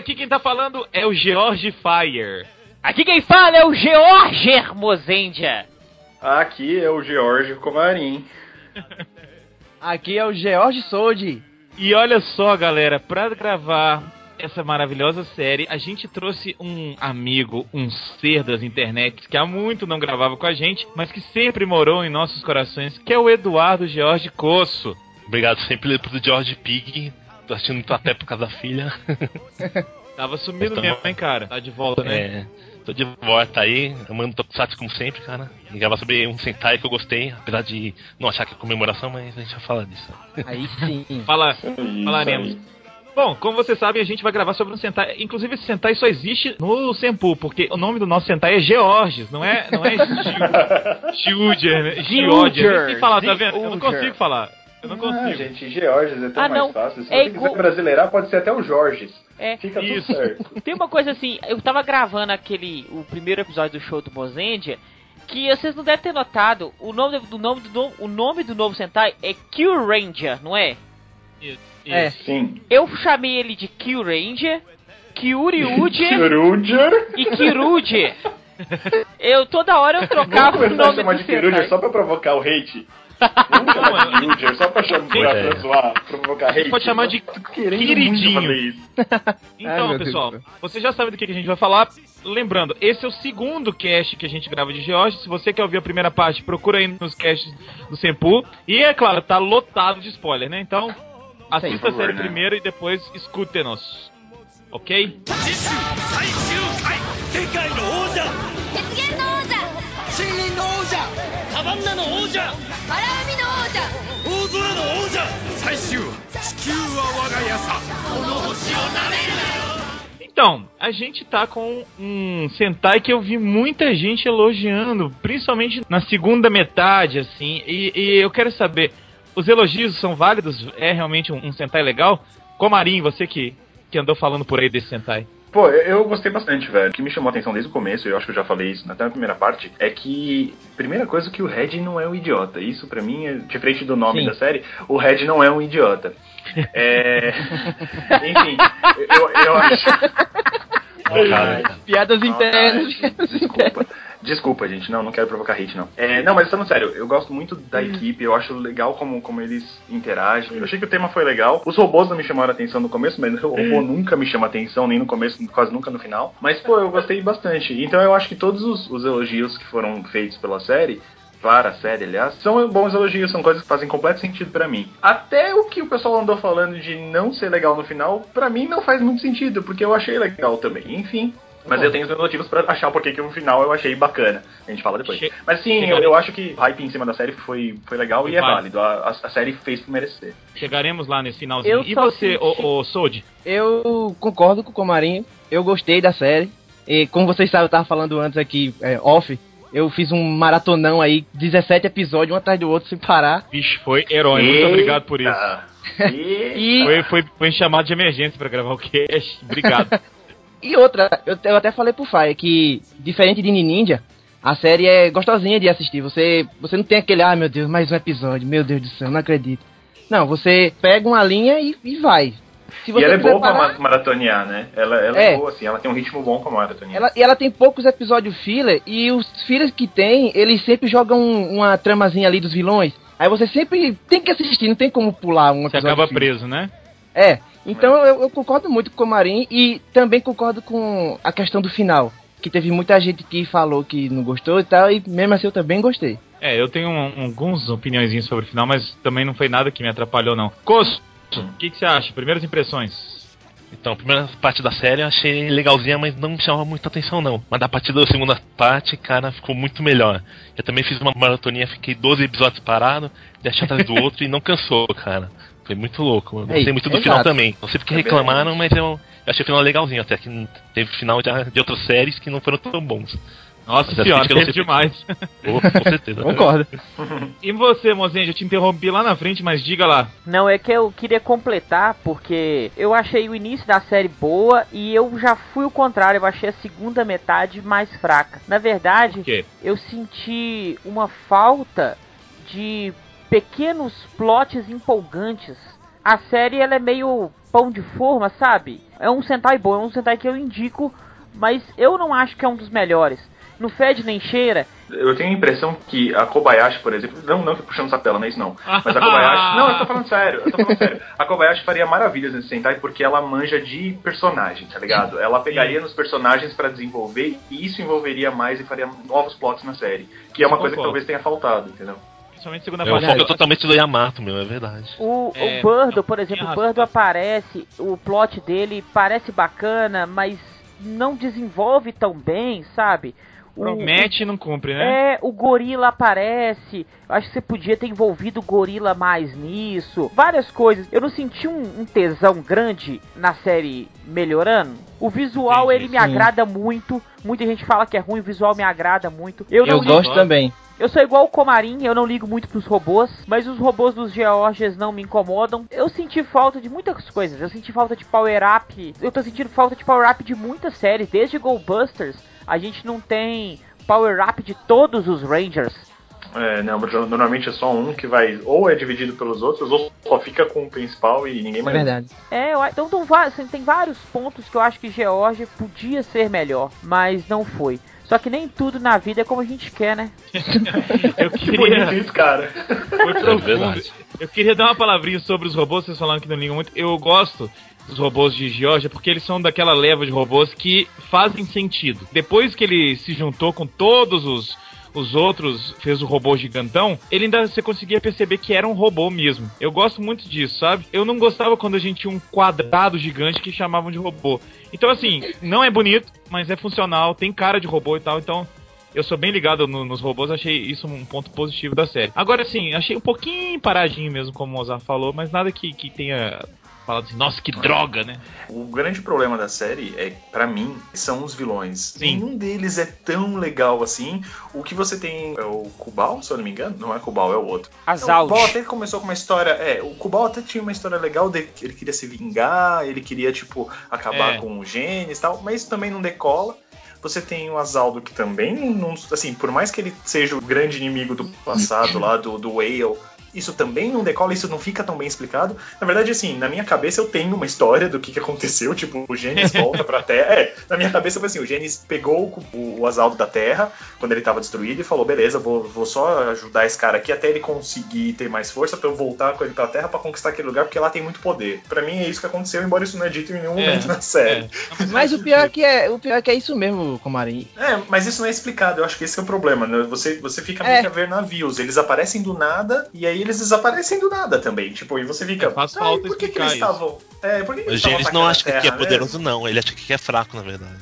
aqui quem tá falando é o George Fire. Aqui quem fala é o George Hermosendia. Aqui é o George Comarim. Aqui é o George Soldi. E olha só, galera, pra gravar essa maravilhosa série, a gente trouxe um amigo, um ser das internets que há muito não gravava com a gente, mas que sempre morou em nossos corações, que é o Eduardo George Coço. Obrigado sempre pro George Pig. Tô assistindo até por causa da filha. Tava sumido Mas mesmo, hein, cara? Tá de volta, né? É, tô de volta aí, amando Tokusatsu como sempre, cara. E gravar sobre um Sentai que eu gostei, apesar de não achar que é comemoração, mas a gente vai falar disso. Aí sim. Fala, Isso falaremos. aí. Bom, como vocês sabem, a gente vai gravar sobre um Sentai. Inclusive, esse Sentai só existe no Senpu, porque o nome do nosso Sentai é Georges, não é, não é Giuger, né? Giorger. Nem falar, tá vendo? Eu não consigo falar. Eu não Ah, consigo. gente, Georges é tão Ah, mais não. fácil. Se É você quiser igual- brasileirar, pode ser até o Jorges. É. Fica tudo Isso. certo. Tem uma coisa assim, eu tava gravando aquele, o primeiro episódio do show do Mozendia, que vocês não devem ter notado, o nome do, nome do, o nome do novo Sentai é Kill Ranger, não é? É. Sim. Eu chamei ele de Kill Ranger, Kyuriuger e Kiruger. Eu toda hora eu trocava o nome chamar do de Kiruger Sentai. só pra provocar o hate. Vamos chamar de Kiruger só pra chamar pra, É. pra zoar, provocar hate. pode chamar de queridinho. Então, Ai, pessoal, Deus. você já sabe do que que a gente vai falar. Lembrando, esse é o segundo cast que a gente grava de George. Se você quer ouvir a primeira parte, procura aí nos casts do Senpu. E é claro, tá lotado de spoiler, né? Então, assista a série né? primeiro e depois escute-nos. Ok? Então, a gente tá com um Sentai que eu vi muita gente elogiando, principalmente na segunda metade, assim. E, e eu quero saber, os elogios são válidos? É realmente um, um Sentai legal? Comarim, você que, que andou falando por aí desse Sentai. Pô, eu gostei bastante, velho. O que me chamou a atenção desde o começo, eu acho que eu já falei isso até na primeira parte, é que, primeira coisa, que o Red não é um idiota. Isso pra mim, é diferente do nome Sim. da série, o Red não é um idiota. É. Enfim, eu, eu acho. Ai, Piadas internas. Desculpa. Desculpa, gente. Não, não quero provocar hate, não. É, não, mas falando sério, eu gosto muito da equipe, eu acho legal como, como eles interagem. Eu achei que o tema foi legal. Os robôs não me chamaram a atenção no começo, mas o robô nunca me chama atenção, nem no começo, quase nunca no final. Mas, pô, eu gostei bastante. Então eu acho que todos os, os elogios que foram feitos pela série para a série, aliás, são bons elogios, são coisas que fazem completo sentido pra mim. Até o que o pessoal andou falando de não ser legal no final, pra mim não faz muito sentido, porque eu achei legal também. Enfim. Mas eu tenho os meus motivos pra achar porque que o final eu achei bacana. A gente fala depois. Che- Mas sim, eu, eu acho que o hype em cima da série foi, foi legal Foi e é válido. A, a- a série fez por merecer. Chegaremos lá nesse finalzinho. Eu e você, senti- ô, ô Sold? Eu concordo com o Comarinho. Eu gostei da série. E como vocês sabem, eu tava falando antes aqui, é, off. Eu fiz um maratonão aí, 17 episódios, um atrás do outro, sem parar. Bicho, foi herói. Muito Eita! obrigado por isso. E... Foi, foi, foi chamado de emergência pra gravar o cast. Obrigado. e outra, eu, eu até falei pro Fire que, diferente de Ninja, a série é gostosinha de assistir. Você, você não tem aquele, ah, meu Deus, mais um episódio, meu Deus do céu, não acredito. Não, você pega uma linha e, e vai. Se E ela é boa pra parar- ma- maratonear, né? Ela, ela é. É. boa, assim, ela tem um ritmo bom pra maratonear. Ela, e ela tem poucos episódios filler, e os fillers que tem, eles sempre jogam um- uma tramazinha ali dos vilões. Aí você sempre tem que assistir, não tem como pular um Você episódio. acaba filler. preso, né? É, então eu, eu concordo muito com o Marim e também concordo com a questão do final. Que teve muita gente que falou que não gostou e tal, e mesmo assim eu também gostei. É, eu tenho um- alguns opiniõezinhos sobre o final, mas também não foi nada que me atrapalhou, não. Costo, o que, que você acha? Primeiras impressões. Então, a primeira parte da série eu achei legalzinha, mas não me chamava muita atenção, não. Mas da partida da segunda parte, cara, ficou muito melhor. Eu também fiz uma maratoninha, fiquei 12 episódios parado, deixei atrás do outro e não cansou, cara. Foi muito louco. Eu gostei Ei, muito do exato. final também. Não sei porque É reclamaram, mas eu, eu achei o final legalzinho. Até que teve final de, de outras séries que não foram tão bons. Nossa Mas as senhora, teve demais. Oh, com certeza. Concordo. E você, Mozenja, eu te interrompi lá na frente, mas diga lá. Não, é que eu queria completar, porque eu achei o início da série boa e eu já fui o contrário, eu achei a segunda metade mais fraca. Na verdade, eu senti uma falta de pequenos plots empolgantes. A série ela é meio pão de forma, sabe? É um Sentai bom, é um Sentai que eu indico, mas eu não acho que é um dos melhores. Não fede nem cheira. Eu tenho a impressão que a Kobayashi, por exemplo, não, não que puxando sapela, não é isso não. Mas a Kobayashi. não, eu tô falando sério, eu tô falando sério. A Kobayashi faria maravilhas nesse Sentai porque ela manja de personagem, tá ligado? Ela pegaria nos personagens pra desenvolver e isso envolveria mais e faria novos plots na série. Que é uma coisa que talvez tenha faltado, entendeu? Principalmente segunda É, o foco é totalmente do Yamato, meu, é verdade. O, É, o Birdo, não, por exemplo, o Birdo aparece, o plot dele parece bacana, mas não desenvolve tão bem, sabe? O- Promete e não cumpre, né? É, o gorila aparece. Eu acho que você podia ter envolvido o gorila mais nisso. Várias coisas. Eu não senti um, um tesão grande na série melhorando. O visual, Entendi, ele me sim. agrada muito. Muita gente fala que é ruim, o visual me agrada muito. Eu, não Eu gosto também. Eu sou igual o Comarim, eu não ligo muito pros robôs, mas os robôs dos Georges não me incomodam. Eu senti falta de muitas coisas. Eu senti falta de power up. Eu tô sentindo falta de power up de muitas séries. Desde Go Busters, a gente não tem power up de todos os Rangers. É, não, normalmente é só um que vai, ou é dividido pelos outros, ou só fica com o principal e ninguém É mais. verdade. É, eu, a- então assim, tem vários pontos que eu acho que Georgia podia ser melhor, mas não foi. Só que nem tudo na vida é como a gente quer, né? Eu Que bonito queria. isso, cara. Foi É verdade. Eu queria dar uma palavrinha sobre os robôs, vocês falaram que não ligam muito. Eu gosto dos robôs de Georgia porque eles são daquela leva de robôs que fazem sentido. Depois que ele se juntou com todos os, os outros, fez o robô gigantão, ele ainda você conseguia perceber que era um robô mesmo. Eu gosto muito disso, sabe? Eu não gostava quando a gente tinha um quadrado gigante que chamavam de robô. Então, assim, não é bonito, mas é funcional, tem cara de robô e tal, então eu sou bem ligado no- nos robôs, achei isso um ponto positivo da série. Agora sim, achei um pouquinho paradinho mesmo, como o Mozart falou, mas nada que, que tenha falado assim, nossa, que droga, né? O grande problema da série é, pra mim, são os vilões. Sim. Nenhum deles é tão legal assim. O que você tem é o Kubal, se eu não me engano, não é Kubal, é o outro. Não, o Azaldi. Kubal até começou com uma história. É, o Kubal até tinha uma história legal de que ele queria se vingar, ele queria, tipo, acabar É. com o Gênesis e tal, mas isso também não decola. Você tem o Azaldo que também não. Assim, por mais que ele seja o grande inimigo do passado lá, do, do Whale. Isso também não decola, isso não fica tão bem explicado. Na verdade, assim, na minha cabeça eu tenho uma história do que, que aconteceu. Tipo, o Gênesis volta pra Terra. É, na minha cabeça foi assim: o Gênesis pegou o, o Azaldo da Terra quando ele tava destruído e falou: beleza, vou, vou só ajudar esse cara aqui até ele conseguir ter mais força pra eu voltar com ele pra Terra pra conquistar aquele lugar porque lá tem muito poder. Pra mim é isso que aconteceu, embora isso não é dito em nenhum É, momento na série. Mas o pior é que é, o pior é que é isso mesmo, Comarim. É, mas isso não é explicado. Eu acho que esse é o problema. Né? Você, você fica É. meio que a ver navios. Eles aparecem do nada e aí eles desaparecem do nada também. Tipo, e você fica. É, faz "Ai, falta por que, que eles estavam. É, por que, que O eles Gênesis não acha que é Terra poderoso, mesmo? não. Ele acha que aqui é fraco, na verdade.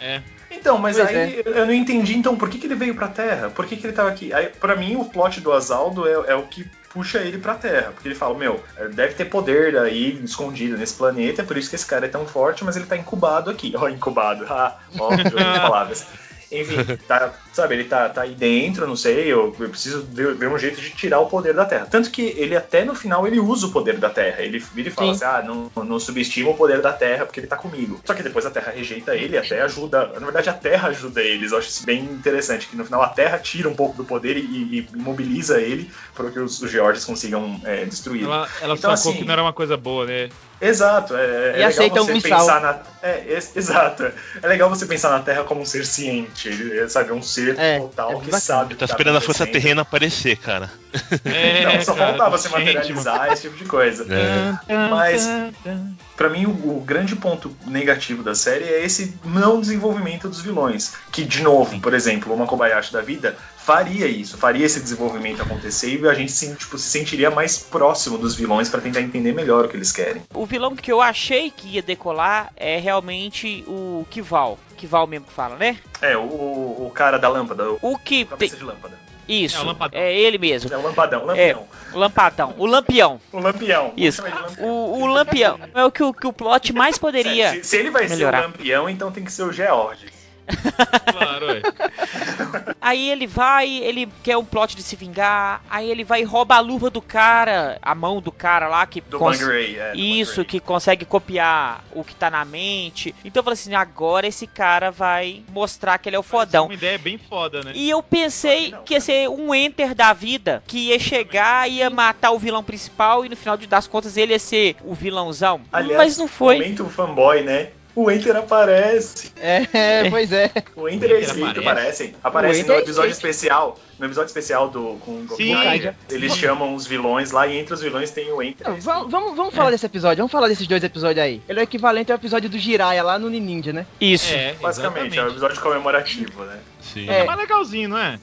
É. Então, mas Pois aí eu não entendi, então, por que, que ele veio pra Terra? Por que, que ele tava aqui? Aí, pra mim, o plot do Azaldo é, é o que puxa ele pra Terra. Porque ele fala, meu, deve ter poder aí escondido nesse planeta, é por isso que esse cara é tão forte, mas ele tá incubado aqui. Ó, incubado. Ah, ó, outras palavras. Enfim, tá, sabe, ele tá, tá aí dentro, não sei, eu, eu preciso ver, ver um jeito de tirar o poder da Terra. Tanto que ele até no final ele usa o poder da Terra. Ele vira e fala Sim. assim, ah, não, não subestima o poder da Terra porque ele tá comigo. Só que depois a Terra rejeita ele e até ajuda. Na verdade, a Terra ajuda eles. Eu acho isso bem interessante, que no final a Terra tira um pouco do poder e, e imobiliza ele para que os, os Georges consigam é, destruí-lo. Ela, ela Então, sacou assim, que não era uma coisa boa, né? Exato, é, é E legal você um missal. pensar na. É, ex- exato. É legal você pensar na Terra como um ser ciente, ele, é, sabe? Um ser É, total é que bacana. sabe. o Ele que tá esperando a força terrena aparecer, cara. É, Não, só cara, faltava se gente, materializar, esse tipo de coisa. É. Mas- Pra mim, o, o grande ponto negativo da série é esse não desenvolvimento dos vilões. Que, de novo, por exemplo, uma Kobayashi da vida faria isso, faria esse desenvolvimento acontecer e a gente se, tipo, se sentiria mais próximo dos vilões pra tentar entender melhor o que eles querem. O vilão que eu achei que ia decolar é realmente o Kival. Kival mesmo que fala, né? É, o, o, cara da lâmpada, o O que. cabeça de lâmpada. Isso, É o Lampadão. é ele mesmo. É o lampadão, o É, lampião. o Lampadão. O Lampião. O lampião. Isso. de lampião. O, o Lampião é o que, o que o plot mais poderia. Se, se ele vai melhorar. ser o lampião, então tem que ser o George. Claro, ué. Aí ele vai, ele quer um plot de se vingar, aí ele vai e rouba a luva do cara, a mão do cara lá que Do cons- é. do Isso, que consegue copiar o que tá na mente. Então eu falei assim, agora esse cara vai mostrar que ele é o fodão. Uma ideia bem foda, né? E eu pensei Não, que ia ser um enter da vida, que ia chegar, ia matar o vilão principal e no final de- das contas ele ia ser o vilãozão. Aliás, Mas não foi. Momento fanboy, né? O Enter aparece. É, pois é. O Enter e Escape aparece. aparecem. Aparecem no episódio Escape. especial. No episódio especial do com o Sim. Gokaiger, eles chamam os vilões lá e entre os vilões tem o Enter. e Não, vamos, vamos, falar desse episódio, vamos falar desses dois episódios aí. Ele é o equivalente ao episódio do Jiraiya lá no Ninja, né? Isso. É, Basicamente, exatamente. é um episódio comemorativo, né? Sim. É É. mais legalzinho, não é?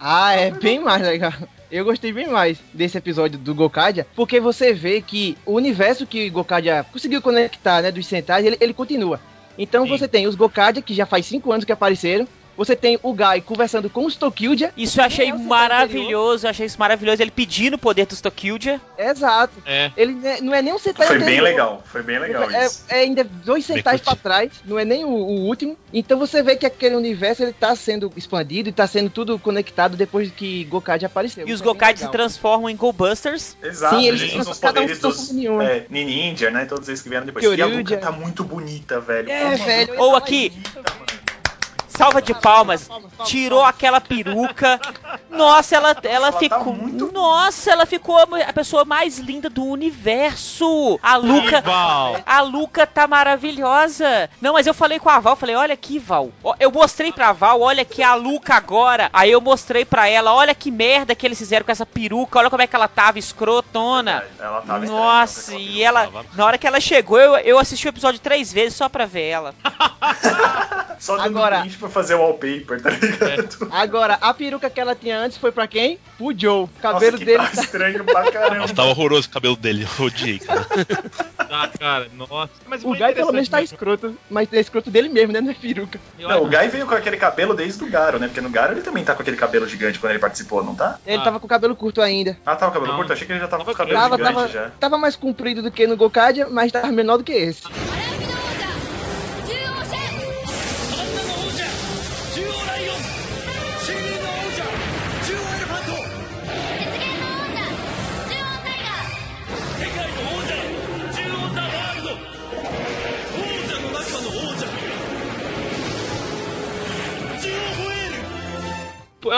Ah, é bem mais legal. Eu gostei bem mais desse episódio do Gokadia, porque você vê que o universo que Gokadia conseguiu conectar, né, dos Sentais, ele, ele continua. Então Sim. você tem os Gokadia, que já faz 5 anos que apareceram, você tem o Gai conversando com os Tokyuja, Isso eu achei é maravilhoso, eu achei isso maravilhoso. Ele pedindo o poder dos Tokyo exato. É. Ele não é nem um Sentai Foi bem anterior. legal, foi bem legal é, isso. é ainda dois Bem centais pra trás, não é nem o, o último. Então você vê que aquele universo ele tá sendo expandido e tá sendo tudo conectado depois que Gokadia apareceu. E os é bem Gokaids se transformam em Go Busters. Exato, Sim, eles eles usam os um poderes se dos um. é, Ninja, né? Todos eles que vieram depois. E a Kyoryuja. Luca tá muito bonita, velho. É, velho. Luca Ou tá aqui, bonita, mano. Salva de palmas. Tirou aquela peruca. Nossa, ela, ela ela tá ficou. muito- Nossa, ela ficou a pessoa mais linda do universo. A Luca. A Luca tá maravilhosa. Não, mas eu falei com a Val, falei, olha aqui, Val. Eu mostrei pra Val, olha aqui a Luca agora. Aí eu mostrei pra ela, olha que merda que eles fizeram com essa peruca, olha como é que ela tava escrotona. Ela tava estranha, Nossa, e ela, tava- na hora que ela chegou, eu, eu assisti o episódio três vezes só pra ver ela. Só dando Agora- fazer o wallpaper, tá ligado? Agora, a peruca que ela tinha antes foi pra quem? Pro Joe. O cabelo Nossa, que dele tá tá... estranho pra caramba. Nossa, tá horroroso o cabelo dele. Eu odiei, cara. Tá, cara, nossa. Mas O Guy pelo menos tá interessante escroto, mas é escroto dele mesmo, né? Não é peruca. Não, o Guy veio com aquele cabelo desde o Garo, né? Porque no Garo ele também tá com aquele cabelo gigante quando ele participou, não tá? Ele Ah. tava com o cabelo curto ainda. Ah, tava com cabelo Não. curto? Achei que ele já tava com o Tava cabelo Tava, gigante tava, já. tava mais comprido do que no Gokadia, mas tava menor do que esse.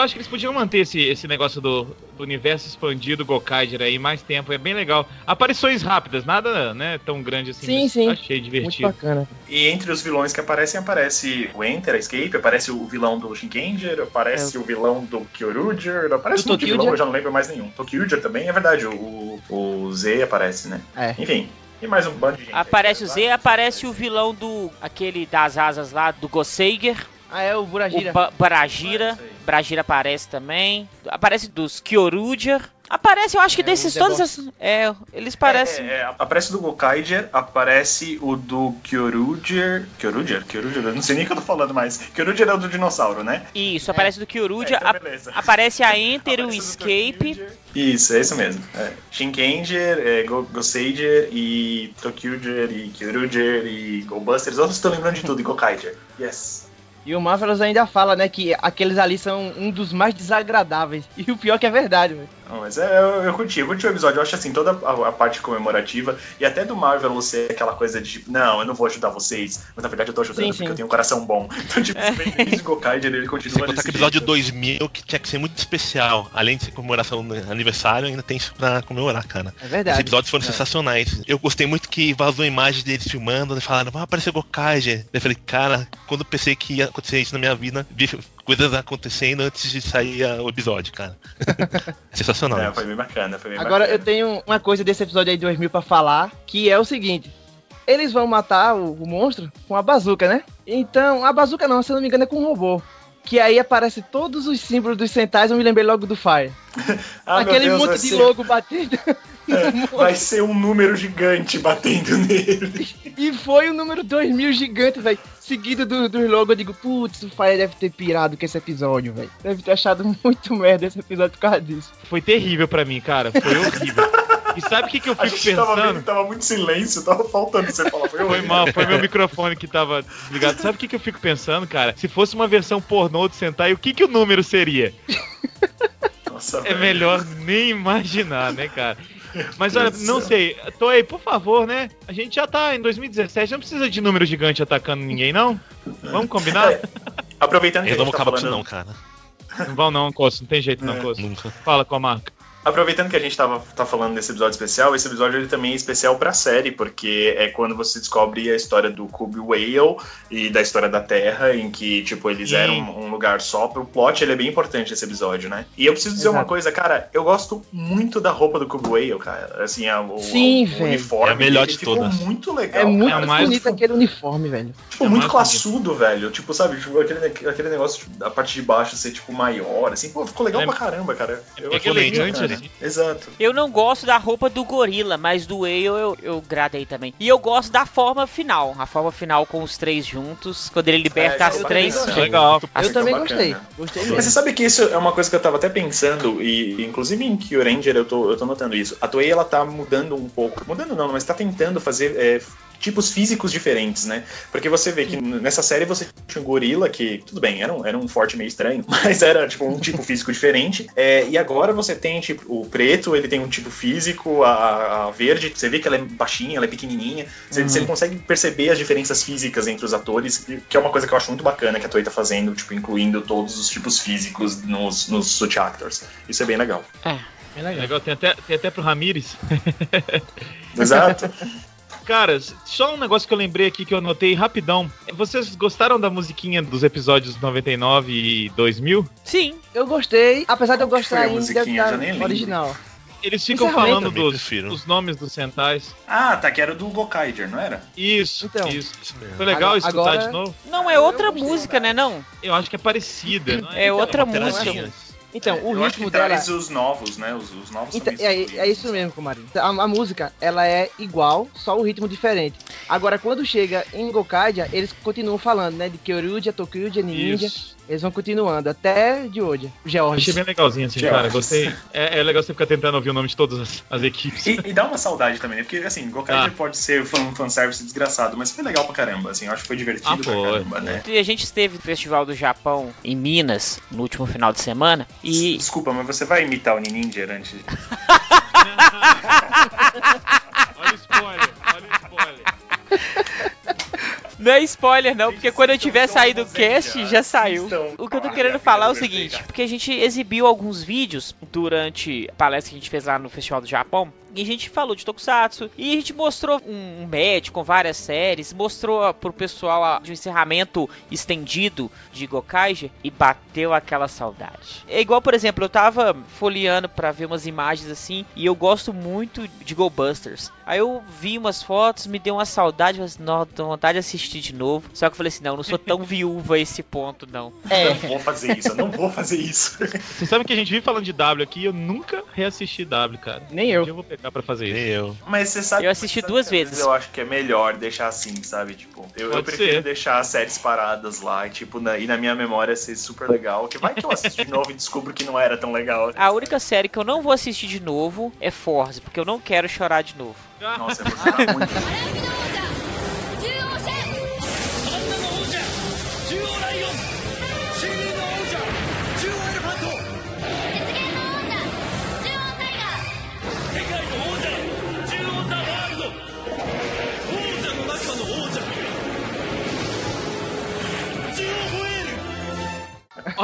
Acho que eles podiam manter esse, esse negócio do, do universo expandido Gokaiger aí mais tempo, é bem legal. Aparições rápidas, nada né, tão grande assim. Sim, sim. Achei Muito divertido. bacana. E entre os vilões que aparecem, aparece o Enter, a Escape, aparece o vilão do Shinkenger, aparece o vilão do Kyoruger, aparece Do um vilão, eu já não lembro mais nenhum. Tokyuger também, é verdade, o, o Z aparece, né? É. Enfim, e mais um bando de gente. Aparece o aí, Z, vai. aparece o vilão do. aquele das asas lá, do Goseiger. Ah, é o Buragira. O ba Baragira. Ah, Baragira aparece também. Aparece dos Kyoruger. Aparece, eu acho que É, desses o todos. As- É, eles parecem. É, é, aparece o do Gokaiger, aparece o do Kyoruger. Kyoruger? Kyoruger? Eu não sei nem o que eu tô falando mais. Kyoruger é o do dinossauro, né? Isso, aparece do Kyoruger. É, então aparece a Enter, o Aparece do Escape. Isso, é isso mesmo. É. Shinkenger, é, Go Goseiger e Tokyuger e Kyoruger e Go Busters. Eu estou lembrando de tudo, e Gokaiger. Yes. E o Marvelous ainda fala, né, que aqueles ali são um dos mais desagradáveis. E o pior é que é verdade, velho. Não, mas é, eu, eu curti, eu curti o episódio. Eu acho assim, toda a, a parte comemorativa e até do Marvel ser aquela coisa de tipo, não, eu não vou ajudar vocês, mas na verdade eu tô ajudando Sim, porque sim. eu tenho um coração bom. Então, tipo, você vê desde Gokaiger ele continua contar desse que o episódio jeito. 2000, que tinha que ser muito especial. Além de ser comemoração do aniversário, ainda tem isso pra comemorar, cara. É Os verdade. episódios foram sensacionais. Eu gostei muito que vazou imagem deles filmando, e falaram, vai aparecer Gokaiger. Daí Eu falei, cara, quando eu pensei que ia acontecer isso na minha vida, vi coisas acontecendo antes de sair o episódio, cara. sensacional. É, foi bem bacana, foi bem Agora eu bacana. tenho uma coisa desse episódio aí de 2000 pra falar, que é o seguinte. Eles vão matar o, o monstro com a bazuca, né? Então, a bazuca não, se eu não me engano, é com um robô. Que aí aparece todos os símbolos dos centais, eu me lembrei logo do Fire. Ah, meu Aquele Deus, monte de ser- logo batendo. é, vai ser um número gigante batendo nele. E foi o número 2000 gigante, velho. Seguido do, dos logos, eu digo, putz, o Fire deve ter pirado com esse episódio, velho. Deve ter achado muito merda esse episódio por causa disso. Foi terrível pra mim, cara. Foi horrível. E sabe o que, que eu A fico gente tava vendo pensando? que tava muito silêncio, tava faltando você falar. Foi, Foi mal, foi meu microfone que tava desligado. Sabe o que, que eu fico pensando, cara? Se fosse uma versão pornô do Sentai, o que, que o número seria? Nossa, É velho. melhor nem imaginar, né, cara? Mas olha, não sei. Toei, por favor, né? A gente já tá em 2017, não precisa de número gigante atacando ninguém, não? Vamos combinar? É, Aproveitando que a Eu não gente vou tá acabar com isso falando... não, cara. Não vão não, Costa, não tem jeito não, É. Costa. Nunca. Fala com a marca. Aproveitando que a gente tava, tá falando desse episódio especial, esse episódio ele também é especial pra série, porque é quando você descobre a história do Cube Whale e da história da Terra, em que, tipo, eles Sim. eram um lugar só. O plot, ele é bem importante esse episódio, né? E eu preciso dizer Exato. uma coisa, cara, eu gosto muito da roupa do Cube Whale, cara. Assim, a, o, Sim, o velho. uniforme É a melhor de ficou todas. muito legal. É muito É a mais- bonito aquele uniforme, velho. Tipo, É muito classudo, velho. Tipo, sabe, tipo, aquele, aquele negócio tipo, da parte de baixo ser, tipo, maior, assim. Pô, ficou legal É- pra caramba, cara. Eu é bem elegante, Exato. Eu não gosto da roupa do gorila, mas do Whale eu, eu gradei também. E eu gosto da forma final. A forma final com os três juntos, quando ele liberta É, as eu três. também gostei. Legal. Eu também bacana. gostei. Gostei Mas você sabe que isso é uma coisa que eu tava até pensando, e inclusive em Kyuranger eu tô, eu tô notando isso. A Toei ela tá mudando um pouco. Mudando não, mas tá tentando fazer é, tipos físicos diferentes, né? Porque você vê que nessa série você tinha um gorila, que, tudo bem, era um, era um forte meio estranho, mas era tipo um tipo físico diferente. É, e agora você tem, tipo, o preto, ele tem um tipo físico, a, a verde, você vê que ela é baixinha, ela é pequenininha. Você, você consegue perceber as diferenças físicas entre os atores, que que é uma coisa que eu acho muito bacana que a Toei tá fazendo, tipo, incluindo todos os tipos físicos nos, nos suit actors. Isso é bem legal. É. Bem legal. Legal, tem até, tem até pro Ramires. Exato. Cara, só um negócio que eu lembrei aqui que eu anotei rapidão. Vocês gostaram da musiquinha dos episódios 99 e 2000? Sim. Eu gostei, apesar de eu gostar ainda da lembro. original. Eles ficam Encerramento. falando dos, dos nomes dos centais. ah, tá, que era do Gokaiger, não era? Isso, Então. isso. Foi legal Agora- escutar agora- de novo? Não, é outra música, né não? Eu acho que é parecida. Não É outra Uma música. Então, o eu acho ritmo dela. traz os novos, né? Os, os novos Então, é, é isso mesmo, Comarinho. A, a música, ela é igual, só o ritmo diferente. Agora, quando chega em Gokaidia, eles continuam falando, né? De Kyoryuja, Tokyuja, Ninja. Isso. Eles vão continuando, até de hoje. O George. Achei bem legalzinho assim, George. cara. Gostei. É, é legal você ficar tentando ouvir o nome de todas as, as equipes. E, e dá uma saudade também, né? Porque, assim, Gokaiger Ah. pode ser fan, fanservice desgraçado, mas foi legal pra caramba, assim. Eu acho que foi divertido Ah, pra foi, caramba, né? E a gente esteve no Festival do Japão em Minas no último final de semana e Desculpa, mas você vai imitar o Ninja antes? de- olha o spoiler, olha o spoiler. Não é spoiler não, porque quando eu tiver saído aí, cast já. saiu. O que eu tô ah, querendo falar é o seguinte, porque a gente exibiu alguns vídeos durante a palestra que a gente fez lá no Festival do Japão e a gente falou de Tokusatsu e a gente mostrou um um match com várias séries, mostrou pro pessoal a- de um encerramento estendido de Gokaiger e bateu aquela saudade. É igual, por exemplo, eu tava folheando pra ver umas imagens assim e eu gosto muito de Go Busters. Aí eu vi umas fotos, me deu uma saudade, mas não, tô vontade de assistir de novo. Só que eu falei assim, não, eu não sou tão viúva a esse ponto, não. É, Não vou fazer isso, eu não vou fazer isso. Vocês sabem que a gente vive falando de W aqui e eu nunca reassisti W, cara. Nem Um eu. dia eu vou pegar pra fazer isso. Eu. Mas você sabe Eu assisti duas vezes. Eu acho que é melhor deixar assim, sabe? Tipo, eu, eu prefiro ser. deixar as séries paradas lá e, tipo, na, e na minha memória ser super legal. Que vai que eu assisto de novo e descubro que não era tão legal. A única série que eu não vou assistir de novo é Force, porque eu não quero chorar de novo. Nossa, eu vou chorar muito.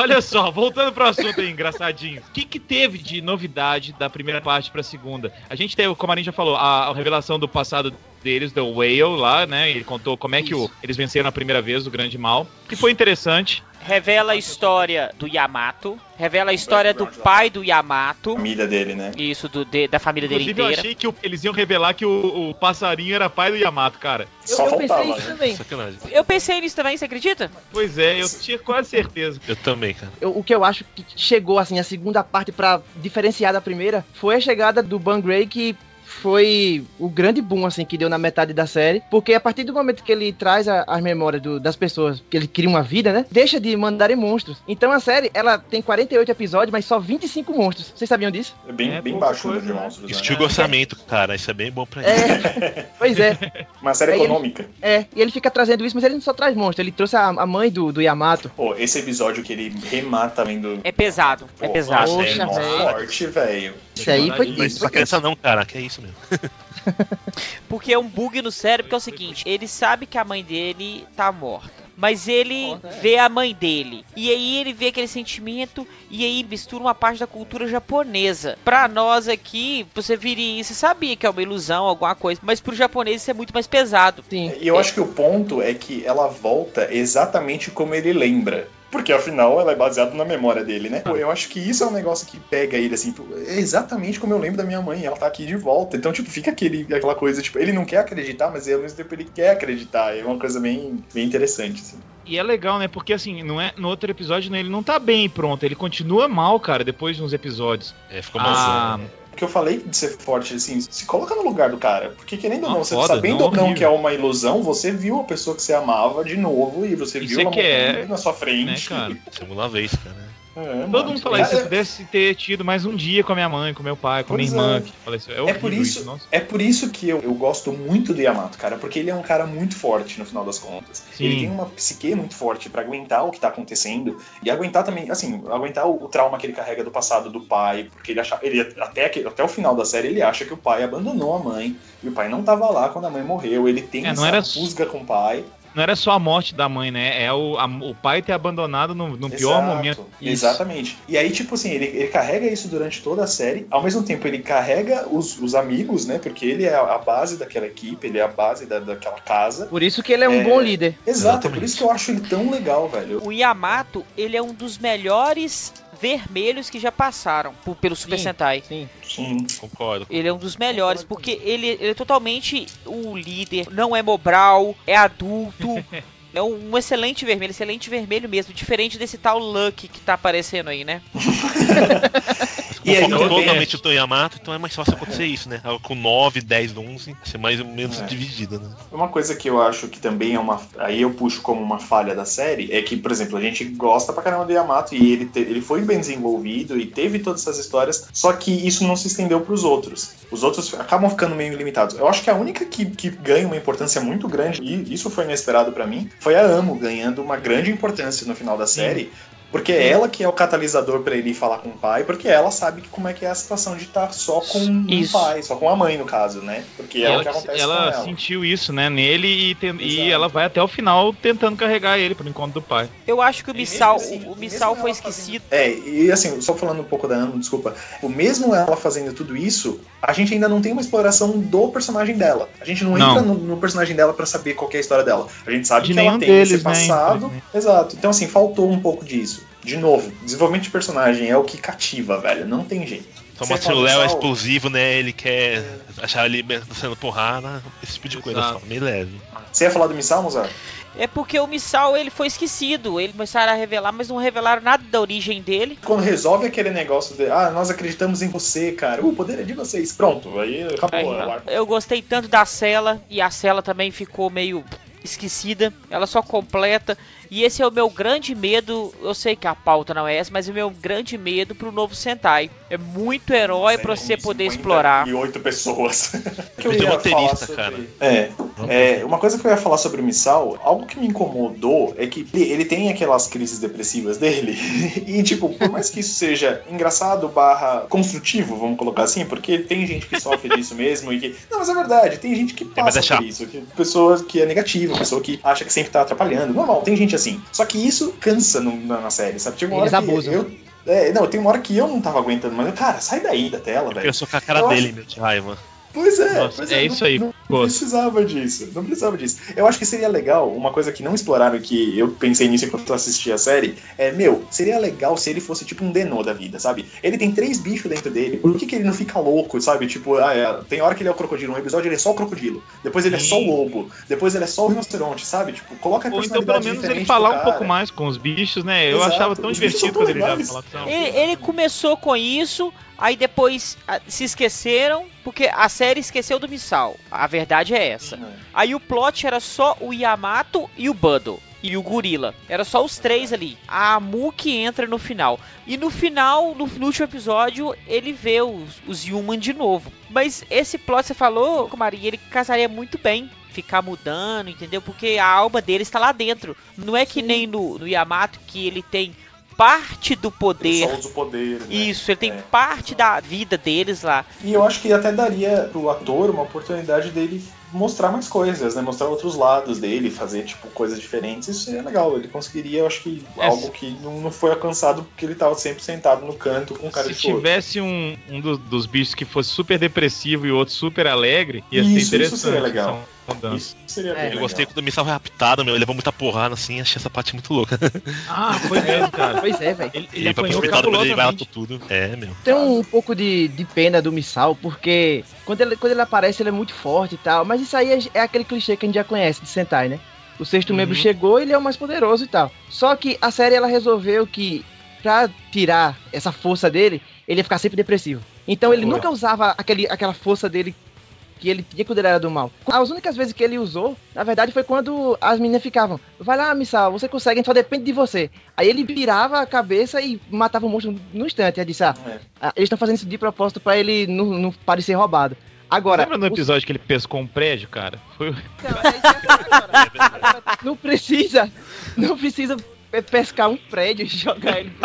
Olha só, voltando pro assunto aí, engraçadinho. O que, que teve de novidade da primeira parte pra segunda? A gente teve, como a já falou, a, a revelação do passado deles, do Whale lá, né? Ele contou como é que o- eles venceram a primeira vez o Grande Mal. Que foi interessante. Revela a história do Yamato, revela a história do pai do Yamato, família dele, né? isso, do, de- da família dele Inclusive, eu inteira. achei que o- eles iam revelar que o, o passarinho era pai do Yamato, cara. eu, Só eu pensei faltava, isso né? também. Sacanagem. Eu pensei nisso também, você acredita? Pois é, eu tinha quase certeza. Eu também, cara. Eu- o que eu acho que chegou, assim, a segunda parte pra diferenciar da primeira foi a chegada do Ban Grey que foi o grande boom, assim, que deu na metade da série. Porque a partir do momento que ele traz a- as memórias do- das pessoas, que ele cria uma vida, né? Deixa de mandarem monstros. Então a série, ela tem 48 episódios, mas só 25 monstros. Vocês sabiam disso? É bem, É bem baixo o número de coisa, né? monstros, né? Estilo orçamento, cara. Isso é bem bom pra ele. É, pois é. Uma série Aí ele- econômica. É, e ele fica trazendo isso, mas ele não só traz monstros, ele trouxe a, a mãe do, do Yamato. Pô, esse episódio que ele remata vendo. É pesado, é Pô, pesado. nossa, Poxa, é mó velho. forte, velho. Isso aí foi Mas isso. pra criança não, cara. Que é isso mesmo. Porque é um bug no cérebro que é o seguinte: ele sabe que a mãe dele tá morta. Mas ele Morta, é. vê a mãe dele. E aí ele vê aquele sentimento e aí mistura uma parte da cultura japonesa. Pra nós aqui, você viria isso, você sabia que é uma ilusão, alguma coisa. Mas pro japonês isso é muito mais pesado. Sim. E eu acho que o ponto é que ela volta exatamente como ele lembra. Porque afinal ela é baseada na memória dele, né? Pô, eu acho que isso é um negócio que pega ele assim, é exatamente como eu lembro da minha mãe, ela tá aqui de volta. Então, tipo, fica aquele, aquela coisa, tipo, ele não quer acreditar, mas ao mesmo tempo ele quer acreditar. É uma coisa bem, bem interessante, assim. E é legal, né? Porque assim, não é, no outro episódio né, ele não tá bem pronto, ele continua mal, cara, depois de uns episódios. É, ficou Ah, malzão. O que eu falei de ser forte, assim, se coloca no lugar do cara. Porque querendo ou Não, não, você foda, sabendo não, ou não horrível. que é uma ilusão, você viu a pessoa que você amava de novo e você E viu você ela quer, morrendo na sua né, frente. cara? Segunda vez, cara. É, Todo mundo tipo, fala isso, se eu pudesse ter tido mais um dia com a minha mãe, com meu pai, com a minha irmã é. que faleceu. É, É por isso, nossa. é por isso que eu, eu gosto muito do Yamato, cara, porque ele é um cara muito forte no final das contas. Sim. Ele tem uma psique muito forte pra aguentar o que tá acontecendo e aguentar também, assim, aguentar o, o trauma que ele carrega do passado do pai, porque ele acha, ele até até o final da série ele acha que o pai abandonou a mãe e o pai não tava lá quando a mãe morreu. Ele tem É, não essa era- com o pai. Não era só a morte da mãe, né? É o, a- o pai ter abandonado no, no pior momento. Exatamente. E aí, tipo assim, ele, ele carrega isso durante toda a série. Ao mesmo tempo, ele carrega os, os amigos, né? Porque ele é a base daquela equipe, ele é a base da, daquela casa. Por isso que ele é um É. bom líder. Exato, é Exatamente. por isso que eu acho ele tão legal, velho. O Yamato, ele é um dos melhores vermelhos que já passaram por- pelo Super Sim. Sentai. Sim. Sim. Concordo. Ele é um dos melhores, porque ele, ele é totalmente o líder, não é mobral, é adulto. É um excelente vermelho, excelente vermelho mesmo, diferente desse tal Lucky que tá aparecendo aí, né? E aí, também- totalmente o Yamato, então é mais fácil acontecer isso, né? Com 9, 10, 11, ser mais ou menos É. dividida, né? Uma coisa que eu acho que também é uma. Aí eu puxo como uma falha da série é que, por exemplo, a gente gosta pra caramba do Yamato e ele, te- ele foi bem desenvolvido e teve todas essas histórias, só que isso não se estendeu pros outros. Os outros acabam ficando meio limitados. Eu acho que a única que, que ganha uma importância muito grande, e isso foi inesperado pra mim, foi a Amo ganhando uma grande importância no final da série. Porque é ela que é o catalisador pra ele ir falar com o pai, porque ela sabe que como é que é a situação de estar só com Isso. o pai, só com a mãe, no caso, né? Porque E é o ela, que acontece ela com ela. sentiu isso, né, nele e, tem- e ela vai até o final tentando carregar ele pro encontro do pai. Eu acho que o Missal, assim, o, o Missal foi esquecido. É, e assim, só falando um pouco da Ana, desculpa. O mesmo ela fazendo tudo isso, a gente ainda não tem uma exploração do personagem dela. A gente não, Não. entra no, no personagem dela pra saber qual que é a história dela. A gente sabe De que ela tem deles, esse né, passado. infelizmente. Exato. Então, assim, faltou um pouco disso. De novo, desenvolvimento de personagem é o que cativa, velho. Não tem jeito. Só Você mostra o Léo é explosivo, né? Ele quer achar ele sendo porrada, esse tipo de coisa Exato. só, meio leve. Você ia falar do Missal, Mozart? É porque o Missal ele foi esquecido. Eles começaram a revelar, mas não revelaram nada da origem dele. Quando resolve aquele negócio de, ah, nós acreditamos em você, cara. O poder é de vocês. Pronto, aí acabou. Aí, é arco. eu gostei tanto da Cela e a Cela também ficou meio esquecida. Ela só completa. E esse é o meu grande medo. Eu sei que a pauta não é essa, mas o meu grande medo pro novo Sentai. É muito herói pra você poder explorar. E oito pessoas. que eu é ia falar cara. sobre... É, é, uma coisa que eu ia falar sobre o Missal, algo que me incomodou é que ele, ele tem aquelas crises depressivas dele. e, tipo, por mais que isso seja engraçado barra construtivo, vamos colocar assim, porque tem gente que sofre disso mesmo e que. Não, mas é verdade, tem gente que mas passa é por isso. Que, pessoa que é negativa, pessoa que acha que sempre tá atrapalhando. Normal, tem gente assim. Só que isso cansa no- na, na série, sabe? Tipo, uma Eles hora abusam. Eu, é, não, tem uma hora que eu não tava aguentando, mas, eu, cara, sai daí da tela, velho. Eu sou com a cara Eu dele, acho- meu, de raiva. Pois é, Nossa, pois é não- isso aí, Não, gosto. precisava disso, não precisava disso. Eu acho que seria legal, uma coisa que não exploraram, que eu pensei nisso enquanto eu assistia a série, é, meu, seria legal se ele fosse tipo um Denô da vida, sabe? Ele tem três bichos dentro dele, por que, que ele não fica louco, sabe? Tipo, ah, é, tem hora que ele é o crocodilo, um episódio ele é só o crocodilo, depois ele é só o lobo, depois ele é só o rinoceronte, sabe? Tipo, coloca a Ou então pelo menos ele falar um pouco mais com os bichos, né? Eu Exato, achava tão divertido quando ele falava. "Não, Ele, ele começou com isso, aí depois ah, se esqueceram Porque a série esqueceu do Missal. A verdade é essa. Aí o plot era só o Yamato e o Bundle. E o gorila. Era só os três ali. A Muki entra no final. E no final, no, no último episódio, ele vê os, os Human de novo. Mas esse plot, você falou, Maria, ele casaria muito bem ficar mudando, entendeu? Porque a alma dele está lá dentro. Não é que nem no, no Yamato que ele tem parte do poder. Ele só usa o poder. Né? Isso, ele tem É. parte da vida deles lá. E eu acho que até daria pro ator uma oportunidade dele mostrar mais coisas, né? Mostrar outros lados dele, fazer, tipo, coisas diferentes. Isso seria legal. Ele conseguiria, eu acho que, É, algo que não, não foi alcançado porque ele tava sempre sentado no canto com cara Se de choro. tivesse um, um dos, dos bichos que fosse super depressivo e outro super alegre, ia Isso, ser isso interessante. seria legal. Mudança. Isso seria É, bem Eu legal. gostei quando o Missal foi raptado, meu. Ele levou muita porrada assim, achei essa parte muito louca. Ah, foi mesmo, cara. Pois é, velho. Ele, Ele, ele foi aproveitado quando ele vai tudo. É, meu. Tem um pouco de, de pena do Missal, porque quando ele, quando ele aparece ele é muito forte e tal, mas isso aí é, é aquele clichê que a gente já conhece de Sentai, né? O sexto Uhum. membro chegou ele é o mais poderoso e tal. Só que a série ela resolveu que pra tirar essa força dele, ele ia ficar sempre depressivo. Então ele nunca usava aquele, aquela força dele que ele tinha quando ele era do mal. As únicas vezes que ele usou, na verdade, foi quando as meninas ficavam, vai lá, Missal, você consegue, a gente só depende de você. Aí ele virava a cabeça e matava o monstro no instante. Aí disse, ah, É. ah, eles estão fazendo isso de propósito pra ele não, não parecer roubado. Agora, Lembra no o- episódio que ele pescou um prédio, cara? Foi Então, é isso agora. Não precisa, não precisa pescar um prédio e jogar ele.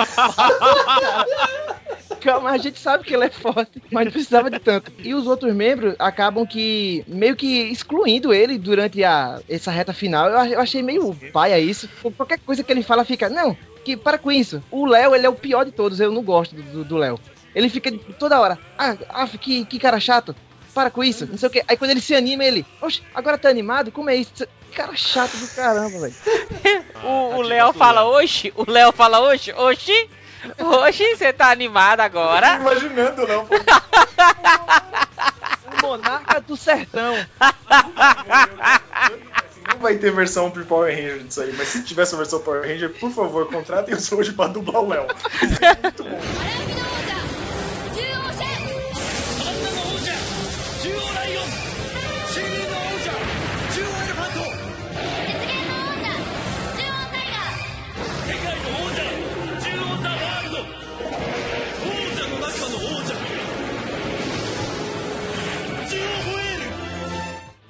Calma, a gente sabe que ele é forte, mas não precisava de tanto. E os outros membros acabam que meio que excluindo ele durante a, essa reta final. Eu, eu achei meio paia isso. Qualquer coisa que ele fala fica, não, que para com isso. O Léo, ele é o pior de todos, eu não gosto do- do Léo. Ele fica toda hora, ah, ah que, que cara chato. Para com isso, não sei o que. Aí quando ele se anima, ele, oxe, agora tá animado? Como é isso? Cara chato do caramba, velho. O, o tadinho Léo fala, oxi, o Léo fala, oxi, oxi, oxi, você tá animado agora? Imaginando, não. pô. O monarca do sertão. Não vai ter versão pro Power Ranger disso aí, mas se tivesse a versão Power Ranger, por favor, contratem o Soji pra dublar o Léo. Muito bom.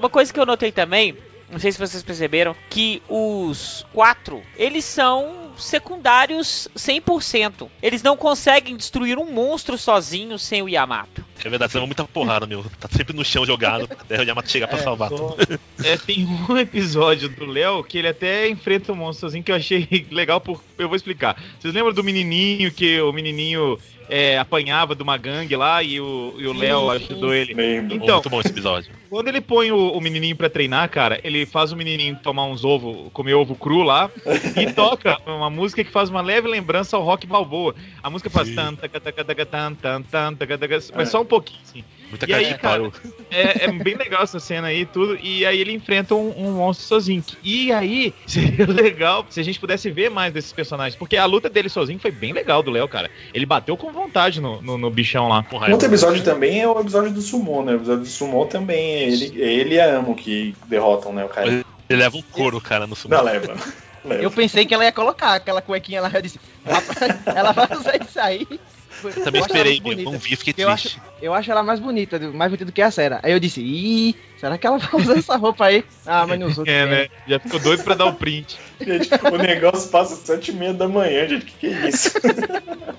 Uma coisa que eu notei também, não sei se vocês perceberam, que os quatro, eles são secundários 100%. Eles não conseguem destruir um monstro sozinhos sem o Yamato. É verdade, você levou muita porrada, meu. Tá sempre no chão jogado, até o Yamato chegar pra salvar tudo. É, tem um episódio do Léo que ele até enfrenta um monstrozinho que eu achei legal, por... eu vou explicar. Vocês lembram do menininho que o menininho é, apanhava de uma gangue lá e o e o Léo ajudou ele? Lembro. Então, Muito bom esse episódio. Quando ele põe o, o menininho pra treinar, cara, ele faz o menininho tomar uns ovos, comer ovo cru lá e toca uma música que faz uma leve lembrança ao rock balboa. A música faz Sim. tan, taca, taca, taca, tan, tan, tan, taca, taca, mas só um pouquinho, assim. Muita E cara aí, de cara, pau. É, é bem legal essa cena aí e tudo. E aí ele enfrenta um, um monstro sozinho. E aí seria legal se a gente pudesse ver mais desses personagens. Porque a luta dele sozinho foi bem legal do Léo, cara. Ele bateu com vontade no, no, no bichão lá. Um outro episódio também é o episódio do Sumo, né? O episódio do Sumo também é ele, é ele e a Amo que derrotam, né, o cara. Ele leva um couro, cara, no sumo. Não, leva. leva. Eu pensei que ela ia colocar aquela cuequinha lá. Eu disse, rapaz, ela vai usar isso aí. Eu também Eu esperei, bonita. Não vi, fiquei Eu triste. acho, eu acho ela mais bonita, mais bonita do que a Sera. Aí eu disse, ih, será que ela vai usar essa roupa aí? Ah, mas não usou. É, né? Já ficou doido pra dar o print. Gente, o negócio passa às sete e meia da manhã, gente. Que que é isso?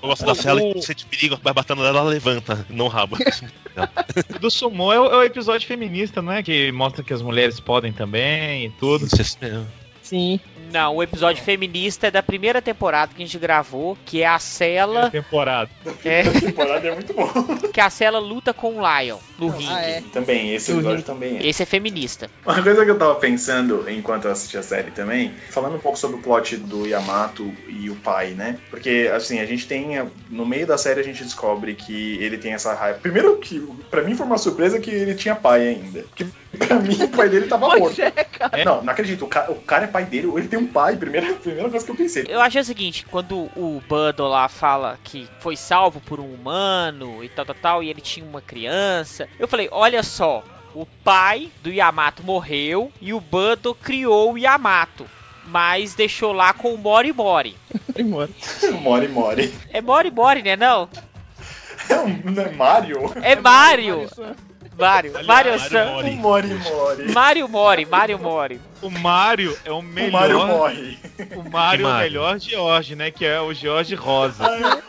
Eu gosto da cela que sente perigo, vai batendo nela, ela levanta, não rabo. O do Sumo é o, é o episódio feminista, não é? Que mostra que as mulheres podem também e tudo. Não sei se mesmo. Sim. Não, o episódio feminista é da primeira temporada que a gente gravou, que é a Cela, temporada. é, A temporada é muito bom. que a Cela luta com o Lion no ringue. Ah, é. Também, esse episódio Ring. também é. Esse é feminista. Uma coisa que eu tava pensando enquanto eu assistia a série também, falando um pouco sobre o plot do Yamato e o pai, né? Porque, assim, a gente tem. No meio da série a gente descobre que ele tem essa raiva. Primeiro que, pra mim foi uma surpresa que ele tinha pai ainda. Porque pra mim o pai dele tava morto. é, cara. Não, não acredito. O cara, o cara é pai pai dele, ou ele tem um pai, primeira, primeira coisa que eu pensei. Eu achei o seguinte, quando o Bando lá fala que foi salvo por um humano e tal, tal, tal, e ele tinha uma criança, eu falei, olha só, o pai do Yamato morreu e o Bando criou o Yamato. Mas deixou lá com o Mori Mori. Primor. Mori Mori. É Mori Mori, né? Não? É um não é Mario? É Mario. Mario. Aliás, Mario Mario San. Mori. O Mori Mori. Mario Mori. Mario Mori. O Mario é o O Mario melhor. morre. O Mario é o Mario? melhor George, né? Que é o George Rosa.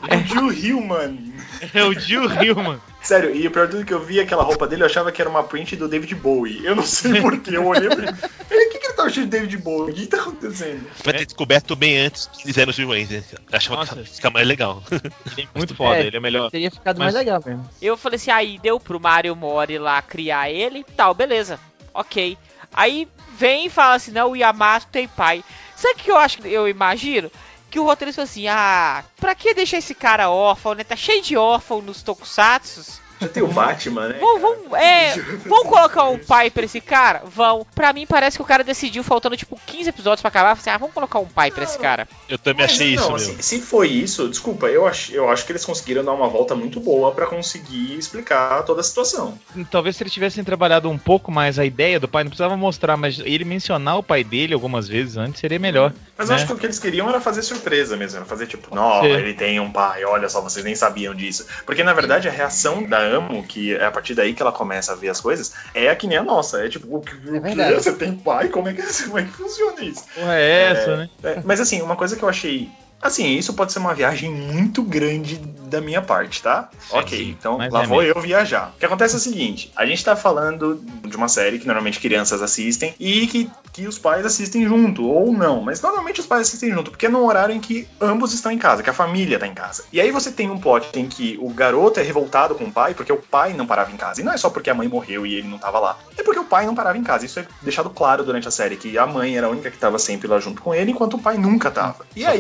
É o Jill Hillman. É o Jill Hillman. Sério, e o pior tudo que eu vi aquela roupa dele, eu achava que era uma print do David Bowie. Eu não sei porquê, eu olhei pra ele. Ele, O que, que ele tá vestido de David Bowie? O que, que tá acontecendo? Vai ter descoberto bem antes que eles eram os vilões, né? Achava Nossa. que fica mais legal. Ele é muito foda, É. ele é melhor. Teria ficado Mas- mais legal mesmo. Eu falei assim, aí deu pro Mario Mori lá criar ele, tal, beleza, ok. Aí vem e fala assim, não, o Yamato tem pai. Sabe o que eu acho, que eu imagino? Que o roteirista falou assim, ah, pra que deixar esse cara órfão, né? Tá cheio de órfão nos tokusatsus. Já tem o Batman, né? Vamos, vamos, é, vamos colocar um pai pra esse cara? Vão. Pra mim parece que o cara decidiu, faltando tipo 15 episódios pra acabar, assim, ah, vamos colocar um pai pra esse cara. Eu também Mas, achei não, isso, assim, se foi isso, desculpa, eu acho, eu acho que eles conseguiram dar uma volta muito boa pra conseguir explicar toda a situação. Talvez se eles tivessem trabalhado um pouco mais a ideia do pai, não precisava mostrar, mas ele mencionar o pai dele algumas vezes antes seria melhor. Mas né? eu acho que o que eles queriam era fazer surpresa mesmo, era fazer tipo, não, ele tem um pai, olha só, vocês nem sabiam disso. Porque na verdade a reação da Amo, que é a partir daí que ela começa a ver as coisas, é que nem a nossa. É tipo, o que, o É verdade. Você tem pai? Como é que, como é que funciona isso? Porra, é essa, né? É, mas assim, uma coisa que eu achei. Assim, isso pode ser uma viagem muito grande da minha parte, tá? Sim, ok, sim, então lá é vou mesmo. eu viajar. O que acontece é o seguinte: a gente tá falando de uma série que normalmente crianças assistem e que, que os pais assistem junto, ou não, mas normalmente os pais assistem junto, porque é num horário em que ambos estão em casa, que a família tá em casa. E aí você tem um plot em que o garoto é revoltado com o pai porque o pai não parava em casa. E não é só porque a mãe morreu e ele não tava lá. É porque o pai não parava em casa. Isso é deixado claro durante a série, que a mãe era a única que tava sempre lá junto com ele, enquanto o pai nunca tava. E Só aí,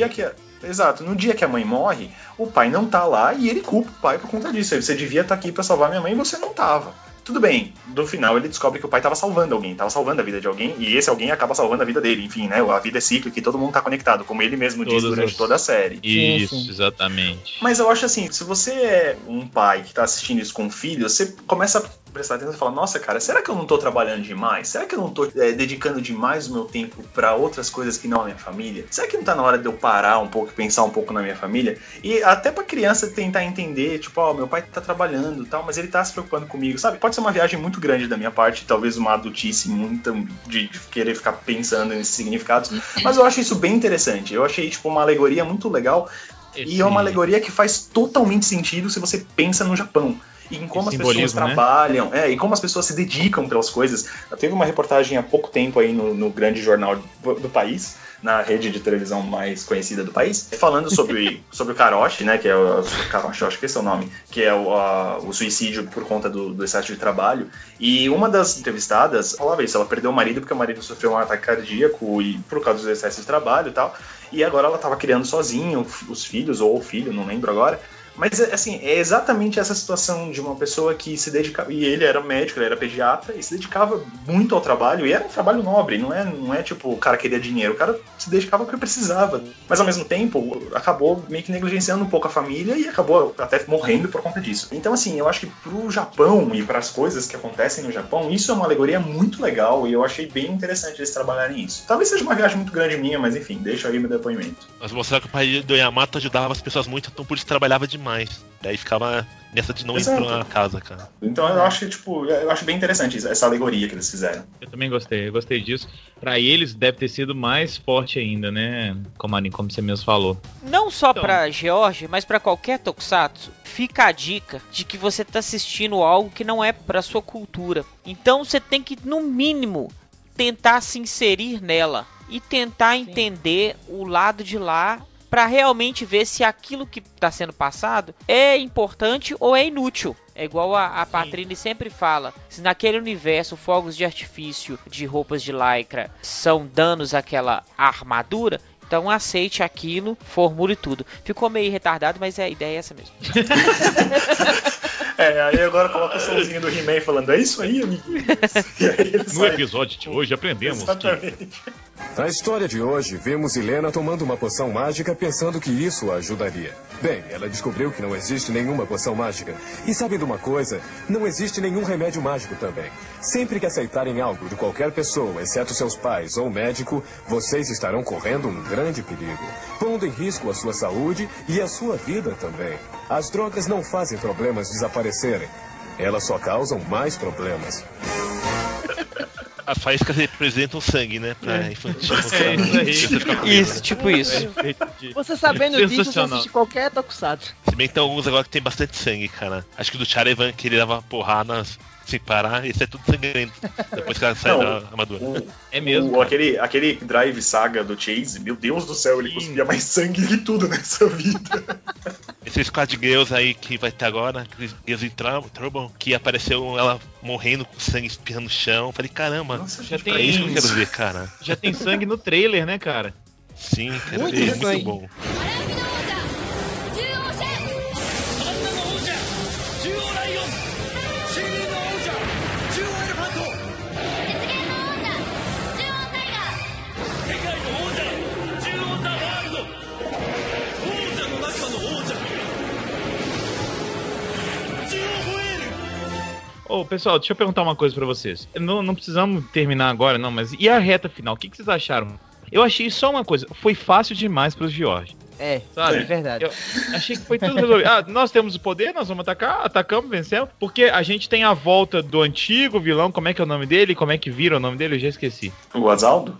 dia que a- Exato, no dia que a mãe morre, o pai não tá lá e ele culpa o pai por conta disso. Você devia estar aqui pra salvar minha mãe e você não tava. Tudo bem, no final ele descobre que o pai tava salvando alguém, tava salvando a vida de alguém, e esse alguém acaba salvando a vida dele. Enfim, né? A vida é cíclica e todo mundo tá conectado, como ele mesmo diz Todas durante as- toda a série. Isso, sim. exatamente. Mas eu acho assim, se você é um pai que tá assistindo isso com um filho, você começa a prestar atenção e falar, nossa, cara, será que eu não tô trabalhando demais? Será que eu não tô é, dedicando demais o meu tempo pra outras coisas que não a minha família? Será que não tá na hora de eu parar um pouco e pensar um pouco na minha família? E até pra criança tentar entender, tipo, ó, meu pai tá trabalhando e tal, mas ele tá se preocupando comigo, sabe? Pode ser uma viagem muito grande da minha parte, talvez uma adultice muito de, de querer ficar pensando nesses significados, mas eu acho isso bem interessante. Eu achei, tipo, uma alegoria muito legal e é uma alegoria que faz totalmente sentido se você pensa no Japão. E em como as pessoas né? trabalham, é, e como as pessoas se dedicam pelas coisas. Teve uma reportagem há pouco tempo aí no, no grande jornal do, do país, na rede de televisão mais conhecida do país, falando sobre, sobre o Karoshi, né, que é o Karoshi, eu acho que esse é o nome, que é o, a- o suicídio por conta do, do excesso de trabalho. E uma das entrevistadas falava isso, ela perdeu o marido porque o marido sofreu um ataque cardíaco e por causa do excesso de trabalho e tal. E agora ela estava criando sozinha os filhos, ou o filho, não lembro agora. Mas, assim, é exatamente essa situação de uma pessoa que se dedicava. E ele era médico, ele era pediatra, e se dedicava muito ao trabalho. E era um trabalho nobre, não é, não é tipo o cara queria dinheiro, o cara se dedicava porque precisava. Mas ao mesmo tempo, acabou meio que negligenciando um pouco a família e acabou até morrendo por conta disso. Então, assim, eu acho que pro Japão e para as coisas que acontecem no Japão, isso é uma alegoria muito legal e eu achei bem interessante eles trabalharem isso. Talvez seja uma viagem muito grande minha, mas enfim, deixa aí meu depoimento. Mas mostraram que o pai do Yamato ajudava as pessoas muito, então por isso trabalhava demais. Daí ficava nessa de não Exato. pra casa, cara. Então eu acho que, tipo, eu acho bem interessante essa alegoria que eles fizeram. Eu também gostei, eu gostei disso. Pra eles deve ter sido mais forte ainda, né? Como, como você mesmo falou. Não só Então. pra George, mas pra qualquer tokusatsu, fica a dica de que você tá assistindo algo que não é pra sua cultura. Então você tem que, no mínimo, tentar se inserir nela e tentar entender o lado de lá pra realmente ver se aquilo que tá sendo passado é importante ou é inútil. É igual a, a Patrine sempre fala: se naquele universo fogos de artifício de roupas de lycra são danos àquela armadura, então aceite aquilo, formule tudo. Ficou meio retardado, mas a ideia é essa mesmo. É, aí agora coloca o somzinho do He-Man falando, é isso aí, amiguinhos. Aí No sai. episódio de hoje aprendemos que Exatamente. Na história de hoje, vemos Helena tomando uma poção mágica pensando que isso a ajudaria. Bem, ela descobriu que não existe nenhuma poção mágica. E sabe de uma coisa? Não existe nenhum remédio mágico também. Sempre que aceitarem algo de qualquer pessoa, exceto seus pais ou médico, vocês estarão correndo um grande perigo, pondo em risco a sua saúde e a sua vida também. As drogas não fazem problemas desaparecerem. Elas só causam mais problemas. As faíscas representam o sangue, né? Pra infantil. É, isso aí. Isso, né? tipo isso. Você sabendo disso, você assiste qualquer tokusatsu. Se bem que tem alguns agora que tem bastante sangue, cara. Acho que do Charavan que ele dava porrada sem parar, esse é tudo sangrento. Depois que ela sai Não, da armadura. O, É mesmo. o- aquele, aquele drive saga do Chase, meu Deus do céu, ele cuspia mais sangue que tudo nessa vida. Esse Squad Girls aí que vai ter agora, Girls in Trou- Trouble, que apareceu ela morrendo com sangue espirrando no chão. Falei, caramba, Nossa, Já tem- é isso que eu quero ver, cara. Já tem sangue no trailer, né, cara? Sim, quero Muito ver, sangue. muito bom. Ô, pessoal, deixa eu perguntar uma coisa pra vocês. Não, não precisamos terminar agora, não, mas e a reta final? O que, que vocês acharam? Eu achei só uma coisa, foi fácil demais pros George. É, Sabe? é verdade. Eu achei que foi tudo resolvido. Ah, nós temos o poder, nós vamos atacar, atacamos, vencemos. Porque a gente tem a volta do antigo vilão, como é que é o nome dele? Como é que vira o nome dele? Eu já esqueci. O Azaldo?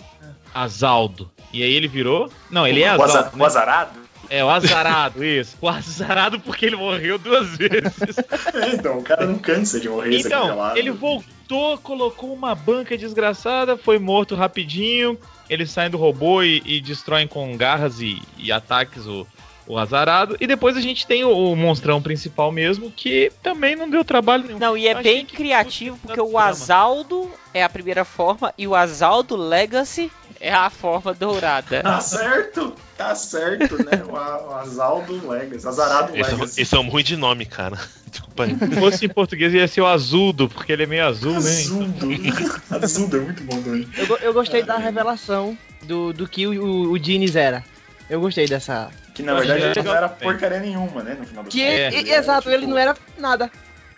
Azaldo. E aí ele virou. Não, ele é o, Azaldo. aza- né? o Azarado? É, o Azarado, isso. O Azarado porque ele morreu duas vezes. É, então, o cara não cansa de morrer esse Então, ele voltou, colocou uma banca desgraçada, foi morto rapidinho. Eles saem do robô e, e destroem com garras e, e ataques o, o azarado. E depois a gente tem o, o monstrão principal mesmo, que também não deu trabalho nenhum. Não, e é bem criativo porque o. Azaldo é a primeira forma e o Azaldo Legacy é a forma dourada. Tá certo, tá certo, né? O, Azaldo Legacy, Azarado Esse, Legacy. esse é um ruim de nome, cara. Desculpa aí. Se fosse em português ia ser o Azuldo, porque ele é meio azul, né? Azuldo. Azuldo é muito bom também. Eu, eu gostei da revelação do, do que o, o, o Diniz era. Eu gostei dessa. Que na verdade ele não era porcaria nenhuma, né? No final do Que É. ele- exato, ele não era nada.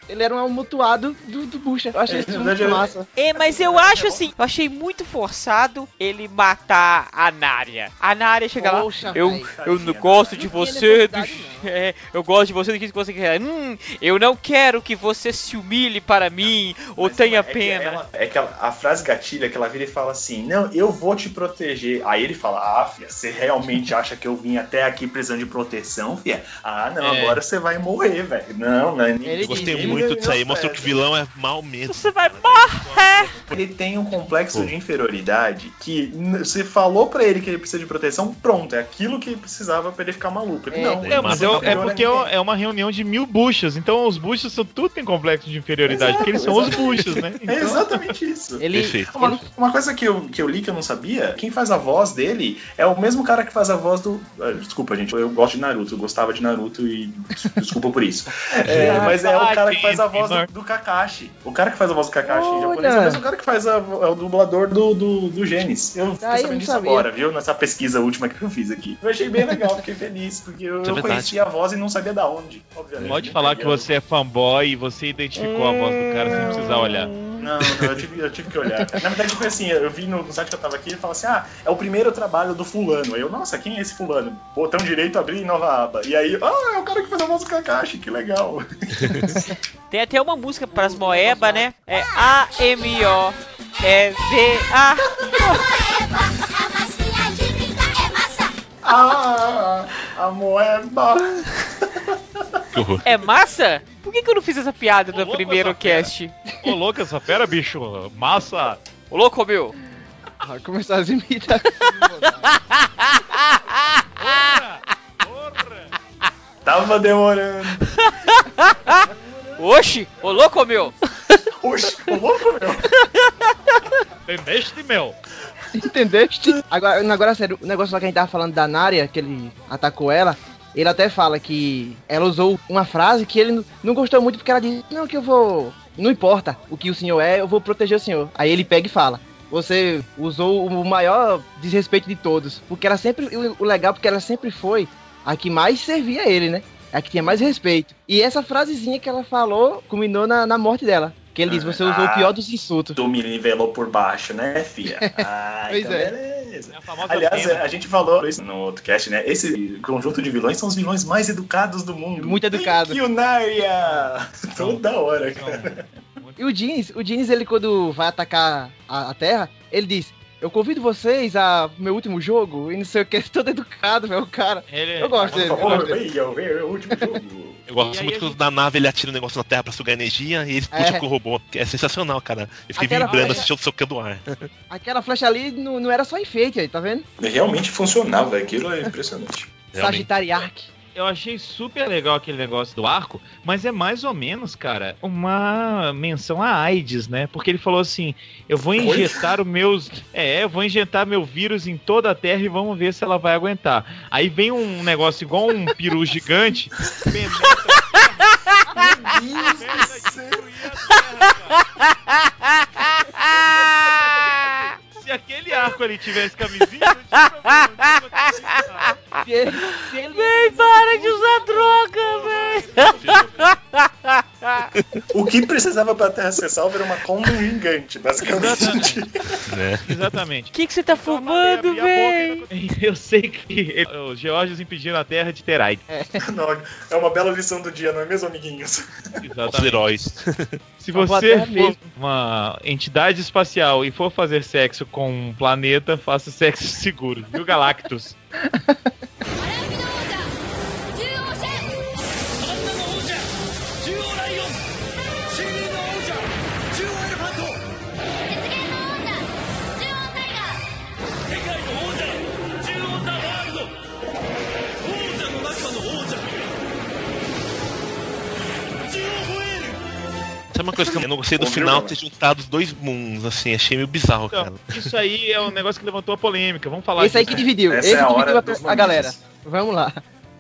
Ele era um amutuado do, do Bucha. Eu achei É, isso muito massa. É, mas eu acho assim, eu achei muito forçado ele matar a Nária. A Nária chega lá, Poxa, eu, véi. eu não Tadinha, gosto né? de Não você, do, não. é, eu gosto de você do que você quer. Hum, eu não quero que você se humilhe para mim ou Mas tenha é que pena. ela- é que ela- a frase gatilha que ela vira e fala assim: Não, eu vou te proteger. Aí ele fala: Ah, fia, você realmente acha que eu vim até aqui precisando de proteção, fia? Ah, não, É. agora você vai morrer, velho. Não, não é nem. Ele Eu gostei Ele muito disso aí. que o vilão é mal mesmo. Você vai cara. morrer! Ele tem um complexo Pô. de inferioridade que você falou pra ele que ele precisa de proteção, pronto, é aquilo que ele precisava pra ele ficar maluco. Ele, É. não, É, mas é, não é porque é uma reunião de mil buchas, então os buchas são tudo tem complexo de inferioridade, Exato, porque eles são os buchas, né? É exatamente isso. Ele, Perfeito. Uma, uma coisa que eu, que eu li que eu não sabia, quem faz a voz dele é o mesmo cara que faz a voz do. ah, Desculpa, gente, eu gosto de Naruto, eu gostava de Naruto e des- desculpa por isso. É, mas é o cara que faz a voz do, do Kakashi. O cara que faz a voz do Kakashi em japonês é o Olha. mesmo cara que faz a, é o dublador do, do, do Gênesis. Eu fiquei Ah, sabendo disso sabia. agora, viu? Nessa pesquisa última que eu fiz aqui. Eu achei bem legal, fiquei feliz, porque eu, é eu conhecia a voz e não sabia da onde, obviamente. Pode né? falar que você é fanboy e você identificou a voz do cara sem precisar olhar. Não, não, eu tive, eu tive que olhar. Na verdade, foi assim, eu vi no, no site que eu tava aqui, ele fala assim, ah, é o primeiro trabalho do fulano. Aí eu, nossa, quem é esse fulano? Botão direito, abrir nova aba. E aí, ah, é o cara que faz a voz do Kakashi, que legal. Tem até uma música pras Moeba, né? É A-M-O-E-V-A. ah, a moeba. É massa? Por que, que eu não fiz essa piada no primeiro cast? Ô, louco essa fera, bicho. Massa. Ô louco, meu! Vai começar as imitações. Porra! Porra! Tava demorando. Oxi! Ô louco, meu! Oxe, ô louco, meu. Entendeste, meu? Entendeste? Agora, agora sério, o negócio lá que a gente tava falando da Nária, que ele atacou ela, ele até fala que ela usou uma frase que ele não- gostou muito porque ela disse, não, que eu vou. Não importa o que o senhor é, eu vou proteger o senhor. Aí ele pega e fala. você usou o maior desrespeito de todos. Porque ela sempre. O, legal, porque ela sempre foi a que mais servia a ele, né? A que tinha mais respeito. E essa frasezinha que ela falou culminou na, na morte dela. Que ele diz, você usou Ah. o pior dos insultos. Tu me nivelou por baixo, né, fia? Ah, Pois então é. beleza. É a famosa Aliás, pena. a gente falou isso no outro cast, né? Esse conjunto de vilões são os vilões mais educados do mundo. Muito educado. Thank you, Narya! Toda hora, cara. E o Jeans, o Jeans, ele quando vai atacar a, a Terra, ele diz: Eu convido vocês a meu último jogo e não sei o que, todo educado, meu cara. Ele, Eu gosto Por dele. Eu favor, venha ver o último jogo. Eu gosto muito gente- na nave ele atira um negócio na Terra pra sugar energia e ele puxa É. com o robô. que É sensacional, cara. Eu fiquei Aquela vibrando flecha- assistindo o ar. Aquela flecha ali não, não era só enfeite aí, tá vendo? Realmente funcionava, aquilo é impressionante. Sagitariark. Eu achei super legal aquele negócio do arco, mas é mais ou menos, cara, uma menção a AIDS, né? Porque ele falou assim: eu vou injetar os meus. É, eu vou injetar meu vírus em toda a Terra e vamos ver se ela vai aguentar. Aí vem um negócio igual um peru gigante, penetra a Terra, começa a aquele arco ali tivesse camisinha, não tinha problema, não tinha. Se ele, Véi, para de usar droga, véi! O que precisava pra Terra ser salva era uma Common gigante, basicamente. Né? O Exatamente. que, que você tá Então, fumando, não- Eu sei que ele- os geórgios impediram a Terra de ter AIDS. Não, é uma bela lição do dia, não é mesmo, amiguinhos? Os Exatamente. heróis. Se você for mesmo. uma entidade espacial e for fazer sexo com um planeta, faça sexo seguro, viu, Galactus? Sabe uma coisa que eu não gostei do final ter juntado os dois mundos, assim, achei meio bizarro, Então, cara. isso aí é um negócio que levantou a polêmica. Vamos falar Esse aí disso. que dividiu. Essa Esse é que dividiu a, a galera. Vamos lá.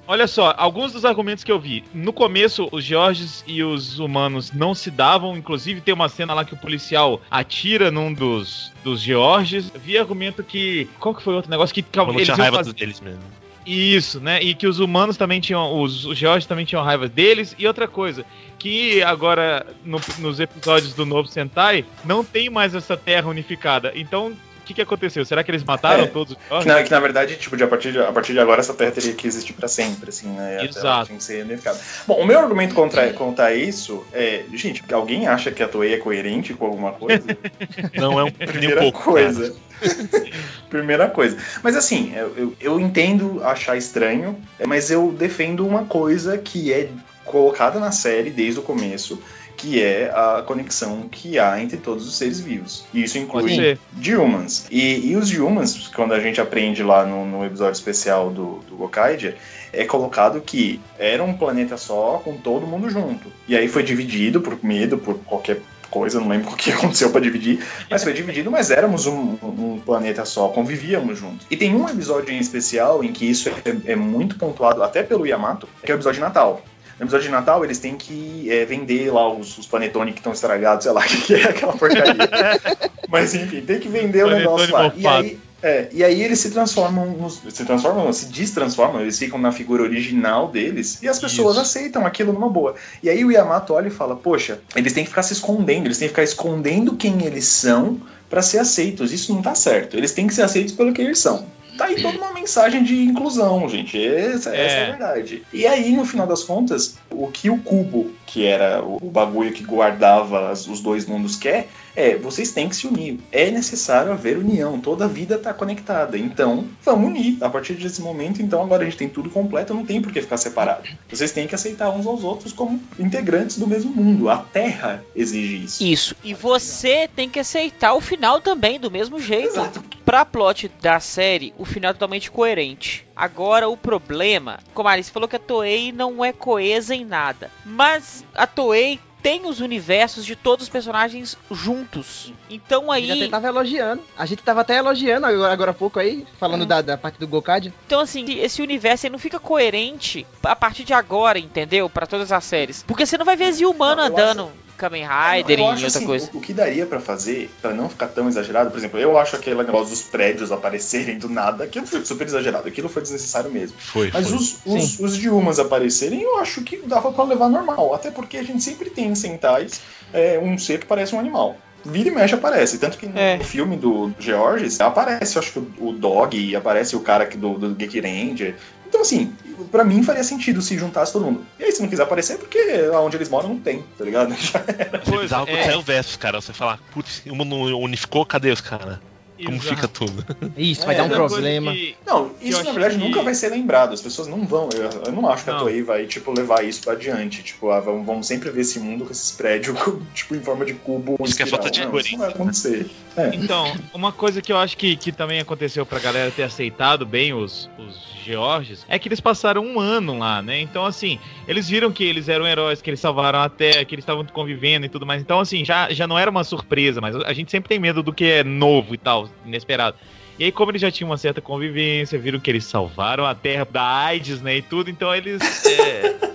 Olha só, alguns dos argumentos que eu vi. No começo, os Georges e os humanos não se davam. Inclusive, tem uma cena lá que o policial atira num dos, dos Georges. Vi argumento que. Qual que foi outro negócio? Que Eu não eles tinha raiva fazer- deles mesmo. Isso, né? E que os humanos também tinham. Os, os Georges também tinham raiva deles. E outra coisa, que agora no- nos episódios do novo Sentai não tem mais essa terra unificada. Então, o que, que aconteceu? Será que eles mataram É. todos os Que na, que na verdade, tipo, de, a, partir de, a partir de agora essa terra teria que existir pra sempre, assim, né? Exato. tinha que ser unificada. Bom, o meu argumento contra, contra isso é, gente, alguém acha que a Toei é coerente com alguma coisa? Não é um, nem um Primeira pouco. coisa. Primeira coisa. Mas assim, eu, eu, eu entendo achar estranho, mas eu defendo uma coisa que é colocada na série desde o começo, que é a conexão que há entre todos os seres vivos. E isso inclui humans. E, e os de humans, quando a gente aprende lá no, no episódio especial do, do Gokaidia, é colocado que era um planeta só com todo mundo junto. E aí foi dividido por medo, por qualquer coisa, não lembro o que aconteceu para dividir, mas foi dividido, mas éramos um, um planeta só, convivíamos juntos. E tem um episódio em especial em que isso é, é muito pontuado, até pelo Yamato, que é o episódio de Natal. No episódio de Natal, eles têm que é, vender lá os, os panetone que estão estragados, sei lá o que, que é aquela porcaria. Mas enfim, tem que vender o Panetone negócio lá. E aí, é, e aí eles se transformam, nos, se transformam, se destransformam, eles ficam na figura original deles e as pessoas Isso. aceitam aquilo numa boa. E aí o Yamato olha e fala: Poxa, eles têm que ficar se escondendo, eles têm que ficar escondendo quem eles são para ser aceitos. Isso não tá certo. Eles têm que ser aceitos pelo que eles são. Tá aí toda uma mensagem de inclusão, gente. Essa, essa é. É. a verdade. E aí, no final das contas, o que o cubo, que era o, bagulho que guardava os dois mundos, quer é: vocês têm que se unir. É necessário haver união. Toda a vida tá conectada. Então, vamos unir. A partir desse momento, então, agora a gente tem tudo completo, não tem por que ficar separado. Vocês têm que aceitar uns aos outros como integrantes do mesmo mundo. A Terra exige isso. Isso. E você tem que aceitar o final também, do mesmo jeito. Exato. Pra plot da série, o final é totalmente coerente. Agora, o problema, como a Alice falou que a Toei não é coesa em nada. Mas a Toei tem os universos de todos os personagens juntos. Então A gente até aí. tava elogiando. A gente tava até elogiando agora, agora há pouco aí, falando da, da parte do Gokad. Então, assim, esse universo aí não fica coerente a partir de agora, entendeu? Pra todas as séries. Porque você não vai ver Zilmano andando Kamen Rider eu e acho outra assim, coisa. O, o que daria pra fazer, pra não ficar tão exagerado, por exemplo, eu acho aquele negócio dos prédios aparecerem do nada, aquilo foi super exagerado, aquilo foi desnecessário mesmo. Foi, Mas foi. os, os, os Dilmas aparecerem, eu acho que dava pra levar normal. Até porque a gente sempre tem em Sentais é, um ser que parece um animal. Vira e mexe aparece. Tanto que no, É. filme do, Georges aparece, eu acho que o, o Dog, aparece o cara que do, do Geek Ranger. Então, assim, pra mim faria sentido se juntasse todo mundo. E aí, se não quiser aparecer, é porque onde eles moram não tem, tá ligado? Já era. É bizarro é. sai o versus, cara. Você fala, putz, o mundo unificou, cadê os caras? Como Exato. fica tudo? Isso, vai É, dar um problema. que- Não, isso na verdade que- nunca vai ser lembrado. As pessoas não vão. Eu, eu não acho que a Não. Toei vai, tipo, levar isso adiante. Tipo, ah, vamos, vamos sempre ver esse mundo com esses prédios, tipo, em forma de cubo ou Isso que é falta de não, isso não vai acontecer. É. Então, uma coisa que eu acho que, que também aconteceu pra galera ter aceitado bem os, os Georges é que eles passaram um ano lá, né? Então, assim, eles viram que eles eram heróis, que eles salvaram a Terra, que eles estavam convivendo e tudo mais. Então, assim, já, já não era uma surpresa, mas a gente sempre tem medo do que é novo e tal, inesperado. E aí, como eles já tinham uma certa convivência, viram que eles salvaram a Terra da AIDS, né, e tudo, então eles é,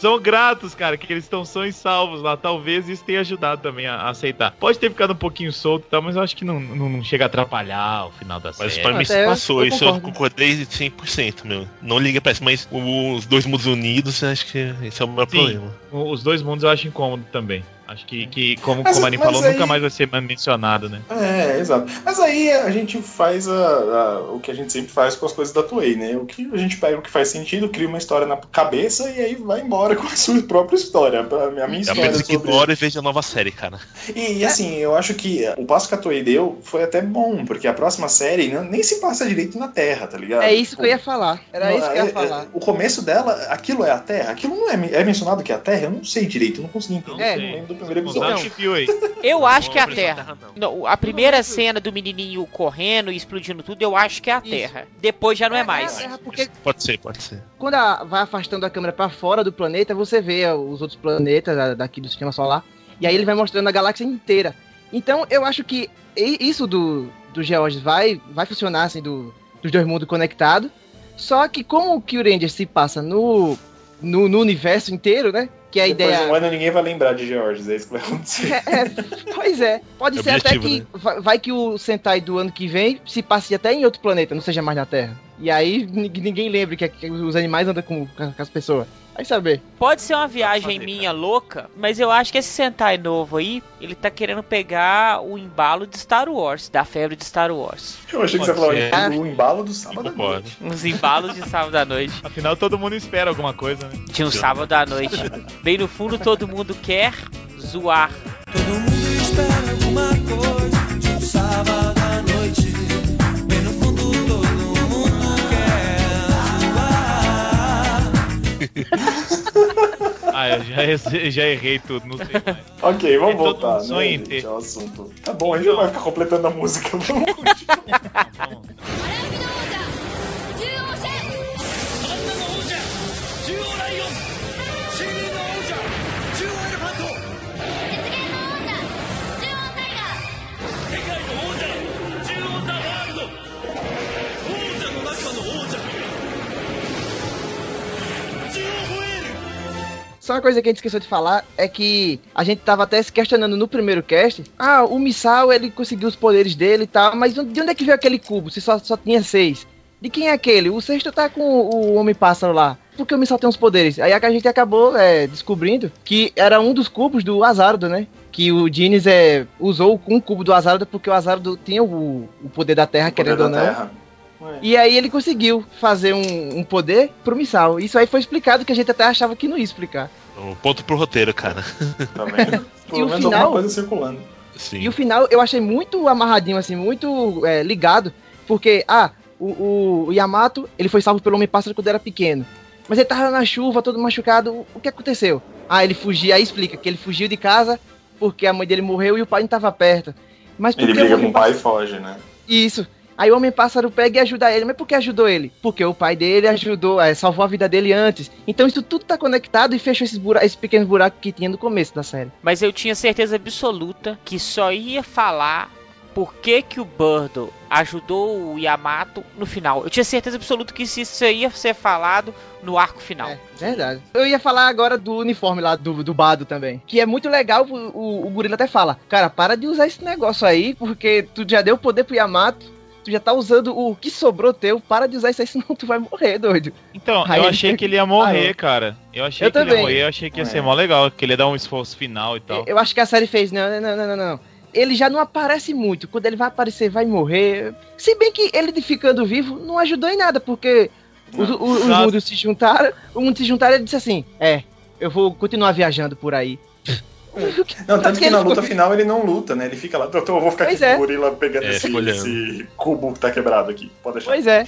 são gratos, cara, que eles estão são e salvos lá. Talvez isso tenha ajudado também a, a aceitar. Pode ter ficado um pouquinho solto e tal, mas eu acho que não, não, não chega a atrapalhar o final da Mas série. pra mim eu- passou, eu isso eu concordei 100%, meu. Não liga pra isso, mas os dois mundos unidos, eu acho que esse é o maior Sim. problema. Os dois mundos eu acho incômodo também. Acho que, que como, Mas- como a Arin mas falou, aí- nunca mais vai ser mencionado, né? É, exato. Mas aí a gente faz a- a- o que a gente sempre faz com as coisas da Toei, né? O que a gente pega o que faz sentido, cria uma história na cabeça e aí vai embora com a sua própria história. A minha, a minha É história apenas sobre... ignora e veja a nova série, cara. E, e, assim, eu acho que o passo que a Toei deu foi até bom, porque a próxima série não- nem se passa direito na Terra, tá ligado? É isso Tipo, que eu ia falar. Era não, isso que eu ia é- falar. é- o começo dela, aquilo é a Terra? Aquilo não é, é mencionado que é a Terra? Eu não sei direito, eu não consegui entender. É. eu não lembro do primeiro episódio. que aí. Eu acho que é a Não, Terra. não. Não, a primeira cena do menininho correndo e explodindo tudo, eu acho que é a Isso. Terra. Depois já não é a mais. Terra, porque Pode ser, pode ser. quando a- vai afastando a câmera pra fora do planeta, você vê os outros planetas da- daqui do sistema solar. E aí ele vai mostrando a galáxia inteira. Então eu acho que isso do, do Georges vai, vai funcionar assim, do, dos dois mundos conectados. Só que como o Kyuranger se passa no, no, no universo inteiro, né? Que a Depois ideia. de um ano ninguém vai lembrar de Georges, é isso que vai acontecer. É, pois é, pode É ser até que né? vai, vai que o Sentai do ano que vem se passe até em outro planeta, não seja mais na Terra. E aí nin- ninguém lembra que, que os animais andam com, com as pessoas. Vai saber. Pode ser uma viagem fazer, minha louca, mas eu acho que esse Sentai novo aí, ele tá querendo pegar o embalo de Star Wars, da febre de Star Wars. Eu achei que Pode você falava ser. o embalo do sábado à noite. Uns embalos de sábado à noite. Afinal, todo mundo espera alguma coisa, né? De um sábado à noite. Bem no fundo, todo mundo quer zoar. Todo mundo espera alguma coisa Ah, já, já errei tudo, não sei mais. Ok, vamos É voltar, né, ter. gente, ao assunto. Tá bom, a gente vai ficar completando a música, vamos continuar. Só uma coisa que a gente esqueceu de falar é que a gente tava até se questionando no primeiro cast. Ah, o Missal ele conseguiu os poderes dele e tal, mas de onde é que veio aquele cubo se só, só tinha seis? De quem é aquele? O sexto tá com o Homem-Pássaro lá. Por que o Missal tem uns poderes? Aí a gente acabou é, descobrindo que era um dos cubos do Azardo, né? Que o Dines é, usou um cubo do Azardo porque o Azardo tinha o, o poder da Terra, Poder querendo ou não. Terra. E aí ele conseguiu fazer um, um poder pro Missal. Isso aí foi explicado que a gente até achava que não ia explicar. Um ponto pro roteiro, cara. Tá vendo? Pelo o menos final- coisa circulando. Sim. E o final eu achei muito amarradinho, assim, muito é, ligado. Porque, ah, o, o- o Yamato, ele foi salvo pelo Homem-Pássaro quando era pequeno. Mas ele tava na chuva, todo machucado. O, que aconteceu? Ah, ele fugiu, aí explica que ele fugiu de casa porque a mãe dele morreu e o pai não tava perto. Mas Ele briga com o pai e foge, né? Isso. Aí o Homem-Pássaro pega e ajuda ele. Mas por que ajudou ele? Porque o pai dele ajudou, é, salvou a vida dele antes. Então isso tudo tá conectado e fechou esses, bura esses pequenos buracos que tinha no começo da série. Mas eu tinha certeza absoluta que só ia falar por que, que o Burdo ajudou o Yamato no final. Eu tinha certeza absoluta que isso ia ser falado no arco final. É, verdade. Eu ia falar agora do uniforme lá do, do Bado também. Que é muito legal, o, o, o gorila até fala: Cara, para de usar esse negócio aí, porque tu já deu poder pro Yamato. Tu já tá usando o que sobrou teu, para de usar isso aí, senão tu vai morrer, doido. Então, Aí eu ele- achei que ele ia morrer, Parou. cara. Eu achei Eu que ele também. ia morrer, eu achei que ia ser É. mó legal, que ele ia dar um esforço final e tal. Eu acho que a série fez, não, não, não, não, não. Ele já não aparece muito. Quando ele vai aparecer, vai morrer. Se bem que ele de ficando vivo não ajudou em nada, porque os, o- os Exato. mundos se juntaram. O mundo se juntaram e ele disse assim: É, eu vou continuar viajando por aí. Não, tanto que na ficou- luta final ele não luta, né? Ele fica lá, então eu vou ficar Pois aqui é. com o gorila pegando É, esse, esse cubo que tá quebrado aqui. Pode deixar. Pois é.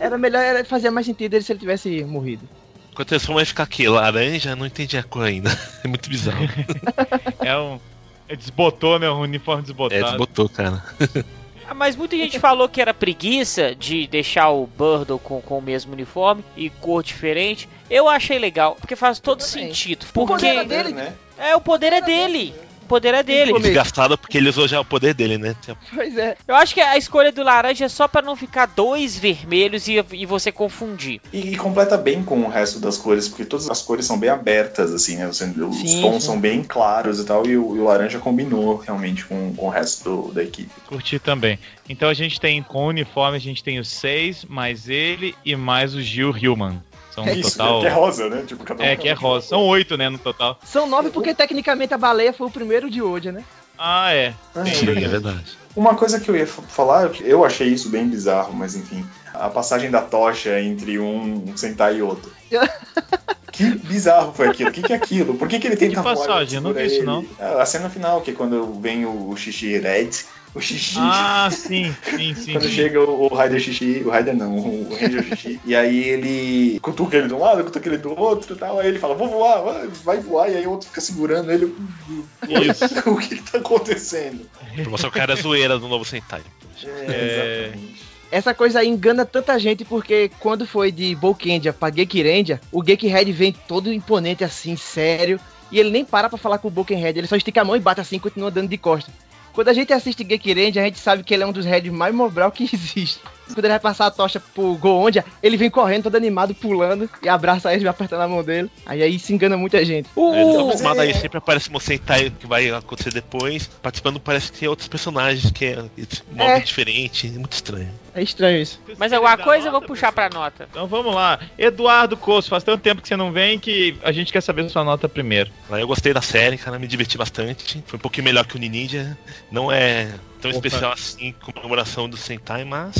Era melhor, era, fazia mais sentido ele se ele tivesse morrido. Enquanto eles vai ficar aqui, laranja, não entendi a cor ainda. É muito bizarro. É um. é Desbotou, né? Um uniforme É, desbotado. desbotou, cara. Ah, Mas muita gente falou que era preguiça de deixar o Burdo com, com o mesmo uniforme e cor diferente. Eu achei legal, porque faz todo também. sentido. O poder Porque era dele. né? É o poder é dele. O poder é dele. Desgastado porque ele usou já o poder dele, né? Pois é. Eu acho que a escolha do laranja é só pra não ficar dois vermelhos e, e você confundir. E, e completa bem com o resto das cores, porque todas as cores são bem abertas, assim, né? Os Sim, tons sim. são bem claros e tal, e o, e o laranja combinou realmente com, com o resto do- da equipe. Curti também. Então a gente tem, com o uniforme, a gente tem os seis, mais ele e mais o Gil Hillman. São É isso, total. que é rosa, né? Tipo, cada um É, que é rosa. São oito, né, no total. São nove porque tecnicamente a baleia foi o primeiro de hoje, né? Ah, é. Ah, Sim, é verdade. Uma coisa que eu ia falar, eu achei isso bem bizarro, mas enfim, a passagem da tocha entre um Sentai e outro. que bizarro foi aquilo? O que, que é aquilo? Por que, que ele tenta Que passagem? não vi isso, não. A cena final, que é quando vem o, o Xixi Red, o Xixi. Ah, sim, sim, sim. Quando sim. chega o, o Raider Xixi, o Raider não, o Ranger Xixi, e aí ele cutuca ele de um lado, cutuca ele do outro e tal, aí ele fala, vou voar, vai- vai voar, e aí o outro fica segurando ele. Isso. o que, que tá acontecendo? Pra mostrar o cara é zoeira do novo Sentai. É. exatamente. Essa coisa aí engana tanta gente porque quando foi de Bolkendia pra Gekirendia, o Gekihead vem todo imponente assim, sério, e ele nem para pra falar com o Bolkenhead, ele só estica a mão e bate assim e continua dando de costa. Quando a gente assiste Gekirendia, a gente sabe que ele é um dos heads mais mobral que existe. Quando ele vai passar a tocha pro Goondia, ele vem correndo todo animado, pulando, e abraça ele, vai apertando a mão dele. Aí aí se engana muita gente. O, É, o- então, acostumado é- aí sempre aparece um Sentai que vai acontecer depois. Participando parece que tem outros personagens que é modo É. diferente. É muito estranho. É estranho isso. mas alguma coisa eu vou puxar pra nota. Então vamos lá. Eduardo Coço, faz tanto tempo que você não vem que a gente quer saber sua nota primeiro. Eu gostei da série, cara, me diverti bastante. Foi um pouquinho melhor que o Ninja. Não é tão Opa. especial assim comemoração do Sentai, mas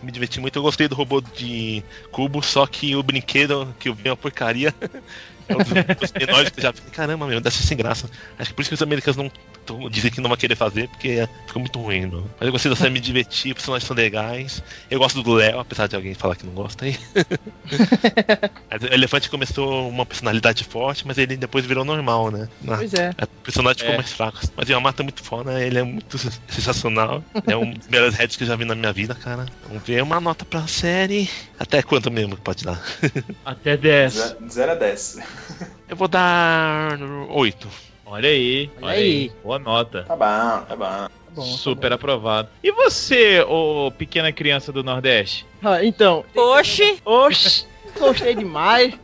me diverti muito. Eu gostei do robô de cubo, só que o brinquedo que eu vi é uma porcaria. É um dos, dos menores que eu já fiquei, caramba, meu, deve ser sem graça. Acho que por isso que os americanos não tão- dizem que não vão querer fazer, porque ficou muito ruim, meu. Mas eu gostei da série, me diverti, os personagens são legais. Eu gosto do Léo, apesar de alguém falar que não gosta aí. O Elefante começou uma personalidade forte, mas ele depois virou normal, né? Na- Pois é. o personagem ficou É. mais fraco. Mas o Yamato é muito foda, ele é muito sensacional. É um dos melhores heads que eu já vi na minha vida, cara. Vamos ver uma nota pra série. Até quanto mesmo que pode dar? Até 10. Ze- 0 a 10. Eu vou dar 8. Olha aí, Olha olha aí. aí. Boa nota. Tá bom, tá bom. Tá bom, tá Super aprovado. E você, ô pequena criança do Nordeste? Ah, então, Oxi! Oxi, gostei demais.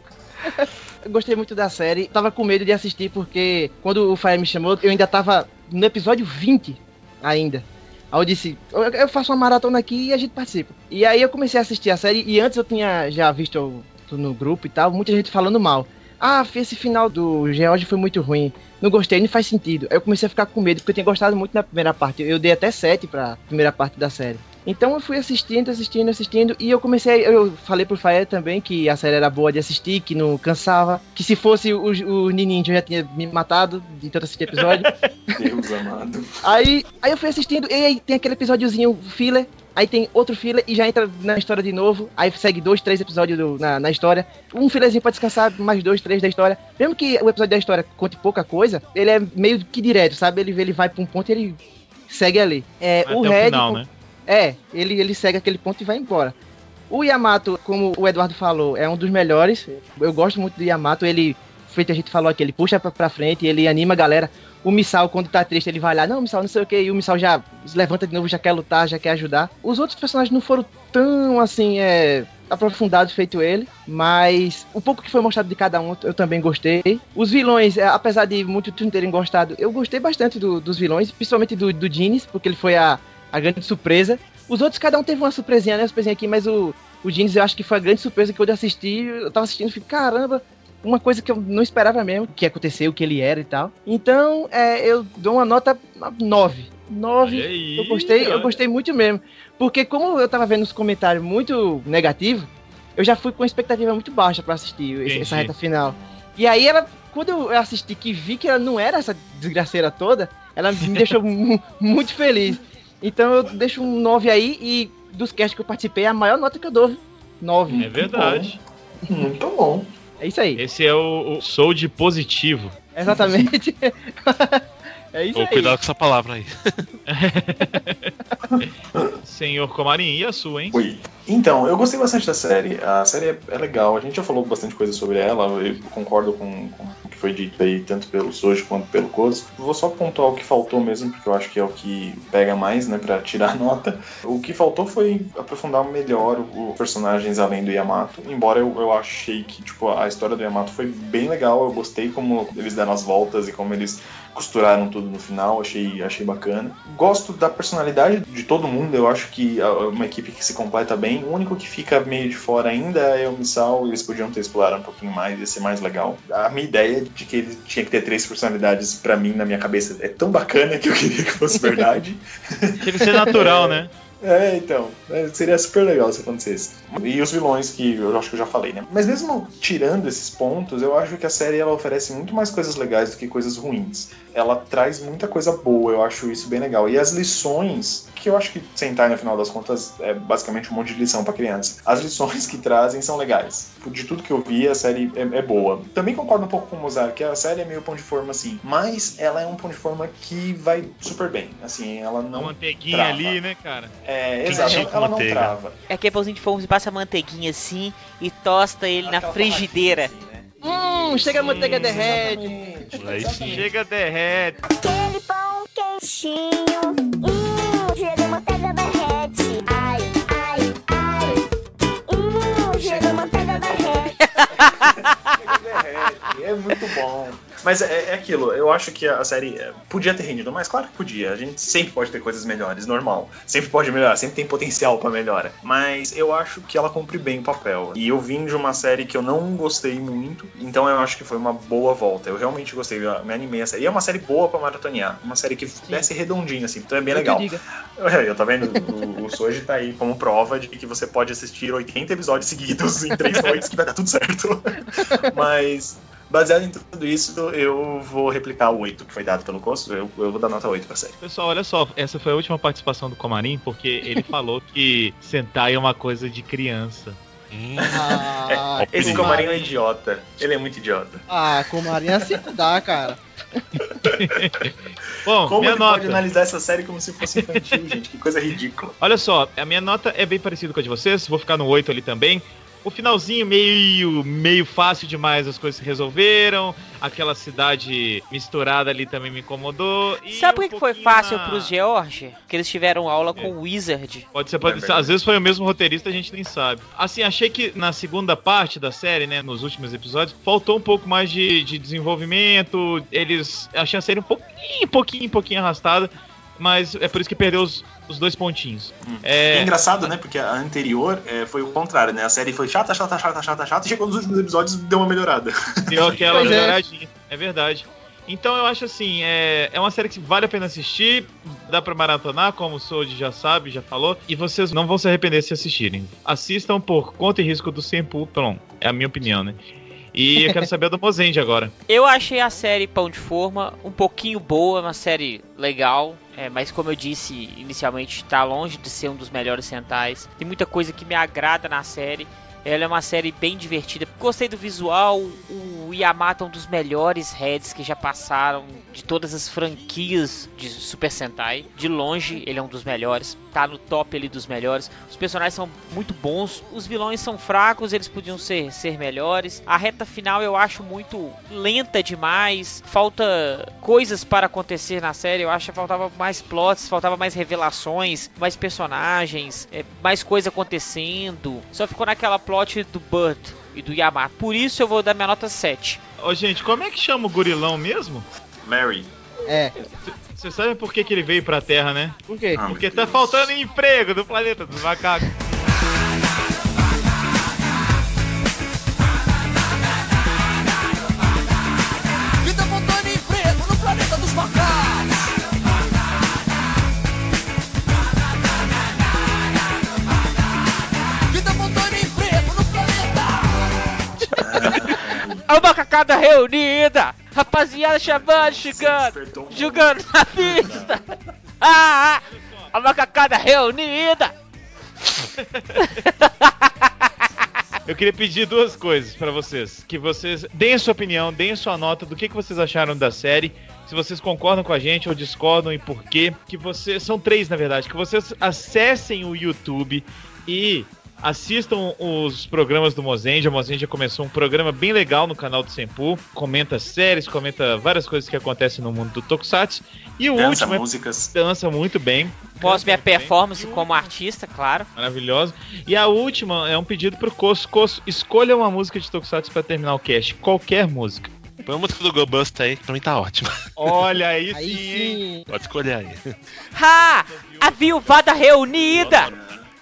Gostei muito da série. Tava com medo de assistir porque quando o Fire me chamou, eu ainda tava no episódio 20 ainda. Aí eu disse, eu eu faço uma maratona aqui e a gente participa. E aí eu comecei a assistir a série e antes eu tinha já visto no grupo e tal, muita gente falando mal. Ah, esse final do George foi muito ruim. Não gostei, não faz sentido. Aí eu comecei a ficar com medo, porque eu tinha gostado muito da primeira parte. Eu dei até 7 pra primeira parte da série. Então eu fui assistindo, assistindo, assistindo, e eu comecei. Eu falei pro Fael também que a série era boa de assistir, que não cansava. Que se fosse o, o Nininja eu já tinha me matado de tanto assistir episódio. Deus amado. aí, aí eu fui assistindo, e aí tem aquele episódiozinho filler. Aí tem outro filler e já entra na história de novo. Aí segue dois, três episódios do- na, na história. Um fillerzinho pra descansar, mais dois, três da história. Mesmo que o episódio da história conte pouca coisa, ele é meio que direto, sabe? Ele, ele vai pra um ponto e ele segue ali. É, o o Red. final, com- né? É, ele, ele segue aquele ponto e vai embora. O Yamato, como o Eduardo falou, é um dos melhores. Eu gosto muito do Yamato. Ele, feito a gente falou aqui, ele puxa pra, pra frente, ele anima a galera. O Missal, quando tá triste, ele vai lá, não, Missal, não sei o que, e o Missal já se levanta de novo, já quer lutar, já quer ajudar. Os outros personagens não foram tão, assim, é, aprofundados feito ele, mas o pouco que foi mostrado de cada um eu também gostei. Os vilões, é, apesar de muitos não terem gostado, eu gostei bastante do- dos vilões, principalmente do, do Genies, porque ele foi a, a grande surpresa. Os outros, cada um teve uma surpresinha, né? Uma surpresinha aqui, mas o, o Genies eu acho que foi a grande surpresa que eu assisti, eu tava assistindo e fiquei, caramba, uma coisa que eu não esperava mesmo, que aconteceu, o que ele era e tal. Então, é, eu dou uma nota 9. 9. Olha aí, Eu gostei, eu gostei muito mesmo. Porque como eu tava vendo os comentários muito negativos, eu já fui com expectativa muito baixa pra assistir esse- essa reta final. E aí ela, quando eu assisti que vi que ela não era essa desgraceira toda, ela me deixou mu- muito feliz. Então eu deixo um 9 aí e dos casts que eu participei, a maior nota que eu dou. 9. É verdade. Muito bom. É isso aí. Esse é o, o Sou de Positivo. Exatamente. é isso Ou aí. cuidado com essa palavra aí. Senhor Comarim, e a sua, hein? Oi. Então, eu gostei bastante da série. A série é, é legal. A gente já falou bastante coisa sobre ela. Eu concordo com, com foi dito aí, tanto pelo Soji quanto pelo Kozo. Vou só pontuar o que faltou mesmo, porque eu acho que é o que pega mais, né, pra tirar nota. O que faltou foi aprofundar melhor os personagens além do Yamato. Embora eu, eu achei que, tipo, a história do Yamato foi bem legal. Eu gostei como eles deram as voltas e como eles costuraram tudo no final, achei, achei bacana. Gosto da personalidade de todo mundo, eu acho que é uma equipe que se completa bem. O único que fica meio de fora ainda é o Missal, eles podiam ter explorado um pouquinho mais, ia ser mais legal. A minha ideia de que ele tinha que ter três personalidades, pra mim, na minha cabeça, é tão bacana que eu queria que fosse verdade. Tinha que ser natural, né? É, então. é, seria super legal se acontecesse. E os vilões, que eu acho que eu já falei, né? Mas mesmo tirando esses pontos, eu acho que a série ela oferece muito mais coisas legais do que coisas ruins. Ela traz muita coisa boa, eu acho isso bem legal. E as lições, que eu acho que sentar no final das contas é basicamente um monte de lição pra criança. As lições que trazem são legais. De tudo que eu vi, a série é, é boa. Também concordo um pouco com o Mozart, que a série é meio pão de forma assim. Mas ela é um pão de forma que vai super bem. Assim, ela não. manteiguinha trava. ali, né, cara? É, exato, com ela não trava. É aquele pãozinho de forno, você passa a manteiguinha assim e tosta ele na Aquela frigideira. torradinha, assim, né? Hum, chega a manteiga derrete. Exatamente, Aí sim. exatamente. Chega, derrete. Aquele pão quentinho, hum, chega a manteiga derrete. Ai, ai, ai, hum, chega a manteiga derrete. derrete, é muito bom. Mas é, é aquilo, eu acho que a série é, podia ter rendido mais, claro que podia. A gente sempre pode ter coisas melhores, normal. Sempre pode melhorar, sempre tem potencial pra melhora. Mas eu acho que ela cumpre bem o papel. E eu vim de uma série que eu não gostei muito, então eu acho que foi uma boa volta. Eu realmente gostei, eu me animei a série. E é uma série boa pra maratonear, uma série que desce redondinha, assim, então é bem Eu legal. É, Eu tô vendo, o, o Soji tá aí como prova de que você pode assistir 80 episódios seguidos em três noites que vai dar tudo certo. Mas, baseado em tudo isso, eu vou replicar o 8 que foi dado pelo Costo. Eu, eu vou dar nota 8 pra série. Pessoal, olha só, essa foi a última participação do Comarim, porque ele falou que Sentai é uma coisa de criança. Hum, Ah, Esse Sim. Comarinho é idiota. Ele é muito idiota. Ah, com Marinha assim não dá, cara. Bom, Como minha ele nota. pode analisar essa série como se fosse infantil, gente? Que coisa ridícula. Olha só, a minha nota é bem parecida com a de vocês, vou ficar no 8 ali também. O finalzinho meio meio fácil demais, as coisas se resolveram. Aquela cidade misturada ali também me incomodou. e Sabe por um que foi fácil na- pros George? Que eles tiveram aula com o Wizard. Pode ser, pode É ser. Às vezes foi o mesmo roteirista, a gente nem sabe. Assim, achei que na segunda parte da série, né, nos últimos episódios, faltou um pouco mais de, de desenvolvimento. Eles. Achei a série um pouquinho, pouquinho, pouquinho arrastada. Mas é por isso que perdeu os, os dois pontinhos. É É, engraçado, né? Porque a anterior é, foi o contrário, né? A série foi chata, chata, chata, chata, chata, e chegou nos últimos episódios deu uma melhorada. deu aquela Pois é. melhoradinha. É verdade. Então eu acho assim, é, é uma série que vale a pena assistir, dá pra maratonar, como o Sold já sabe, já falou, e vocês não vão se arrepender se assistirem. Assistam por conta e risco do Senpu, pronto, é a minha opinião, né? E eu quero saber a do Mozende agora. Eu achei a série Pão de Forma um pouquinho boa, uma série legal, é, mas como eu disse inicialmente, tá longe de ser um dos melhores centais. Tem muita coisa que me agrada na série. Ela é uma série bem divertida. Gostei do visual. O Yamato é um dos melhores heads que já passaram de todas as franquias de Super Sentai. De longe, ele é um dos melhores. Tá no top ali dos melhores. Os personagens são muito bons. Os vilões são fracos, eles podiam ser, ser melhores. A reta final eu acho muito lenta demais. Falta coisas para acontecer na série. Eu acho que faltava mais plots, faltava mais revelações, mais personagens, é, mais coisa acontecendo. Só ficou naquela plot do Burt e do Yamato. Por isso eu vou dar minha nota 7. Ô, gente, como é que chama o gorilão mesmo? Mary. É. Você sabe por que, que ele veio pra Terra, né? Por quê? Ah, Porque tá Deus. faltando emprego do planeta dos macacos. A macacada reunida! Rapaziada chamando, chegando! Jogando na pista! Ah, ah, a macacada reunida! Eu queria pedir duas coisas pra vocês. Que vocês deem a sua opinião, deem a sua nota do que, que vocês acharam da série. Se vocês concordam com a gente ou discordam e por quê. Que vocês. São três, na verdade. Que vocês acessem o YouTube e assistam os programas do Mozenja. O Mozenja começou um programa bem legal no canal do Senpu. Comenta séries, comenta várias coisas que acontecem no mundo do Tokusatsu. E o Dança último é músicas. dança muito bem. Mostra minha bem. performance o como artista, claro. Maravilhoso. E a última é um pedido pro Coço. Coço, escolha uma música de Tokusatsu pra terminar o cast. Qualquer música. Põe a música do Go Buster aí, que pra mim tá ótima. Olha aí, Aí sim, sim. Pode escolher aí. Ha! A viuvada reunida!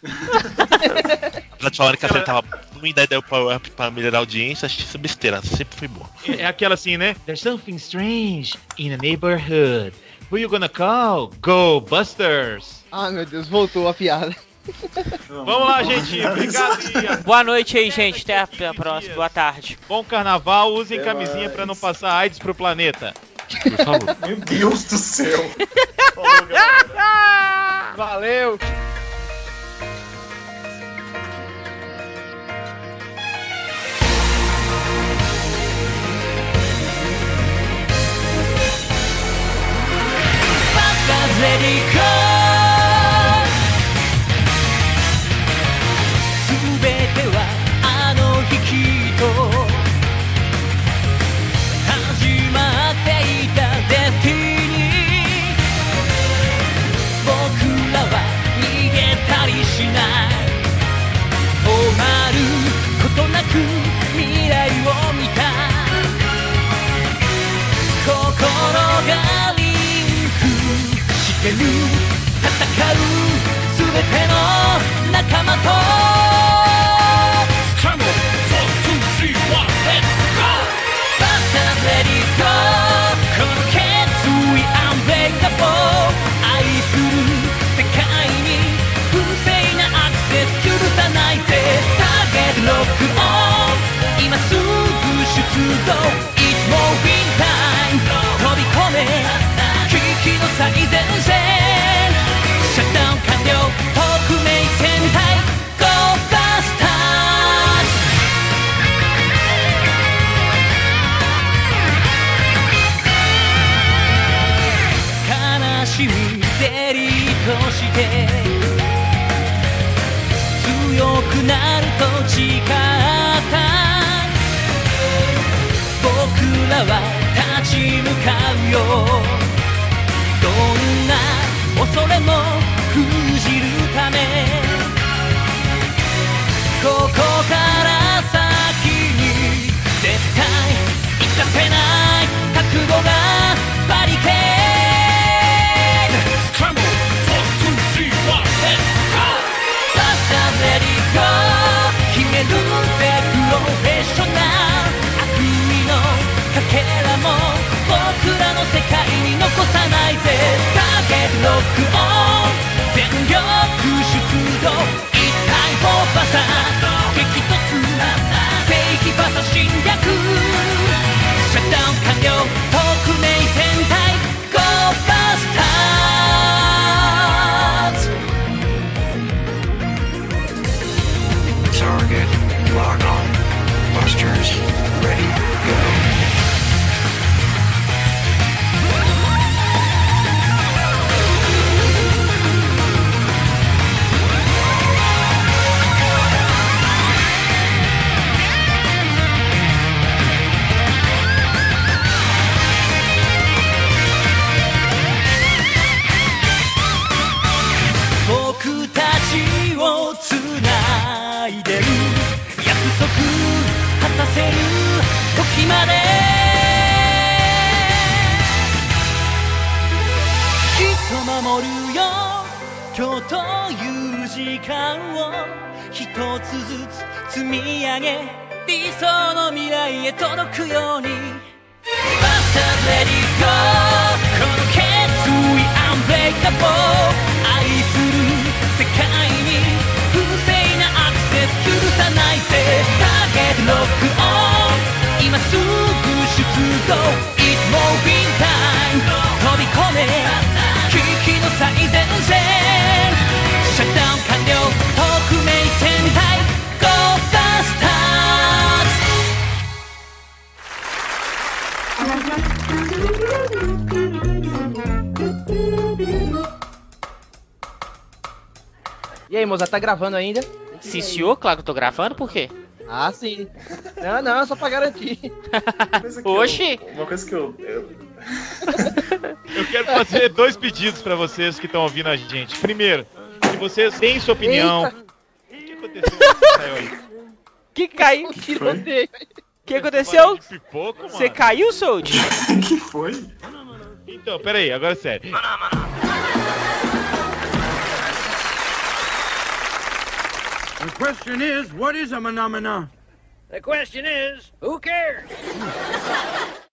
Já te falaram que a série tava ruim, daí deu power up pra melhorar a audiência, acho que isso é besteira, sempre foi boa. É aquela assim, né? There's something strange in the neighborhood. Who you gonna call? Go Busters! Ah, meu Deus, voltou a piada. Vamos lá, gente. Obrigado Boa noite aí, gente. Até a, próxima. Boa tarde. bom carnaval. Usem Até camisinha mais. pra não passar AIDS pro planeta. Por favor. Meu Deus do céu. Falou, let it go. ける戦う全ての仲間と。Come on! 4, 2, 3, 1, let's go! Button, この決意アンベイカブ愛する世界に風船がアクセス許さないぜ。Target ロックオン。今すぐ出動。最前線。シャッター完了。匿名戦隊ゴーバスターズ悲しみデリートして。強くなると誓った。僕らは立ち向かうよ。な恐れも封じるためここから先に絶対行かせない覚悟がバリケード Oh let's go! 僕らの世界に残さないぜ。ターゲットロックオン。全力出動。一体オーバさ。激突正義バサ侵略。Moça, tá gravando ainda? Sim, senhor, claro que eu tô gravando, por quê? Ah, sim. Não, não, só pra garantir. Que Oxi. eu- uma coisa que eu, eu- Eu quero fazer dois pedidos pra vocês que estão ouvindo a gente. Primeiro, se vocês têm sua opinião. Eita. O que aconteceu? que aí? Que caiu? Tiroteio. O que aconteceu? Pipoco, mano? Você caiu, Sold? que foi? Então, peraí, agora é sério. The question is, what is a phenomena? The question is, who cares?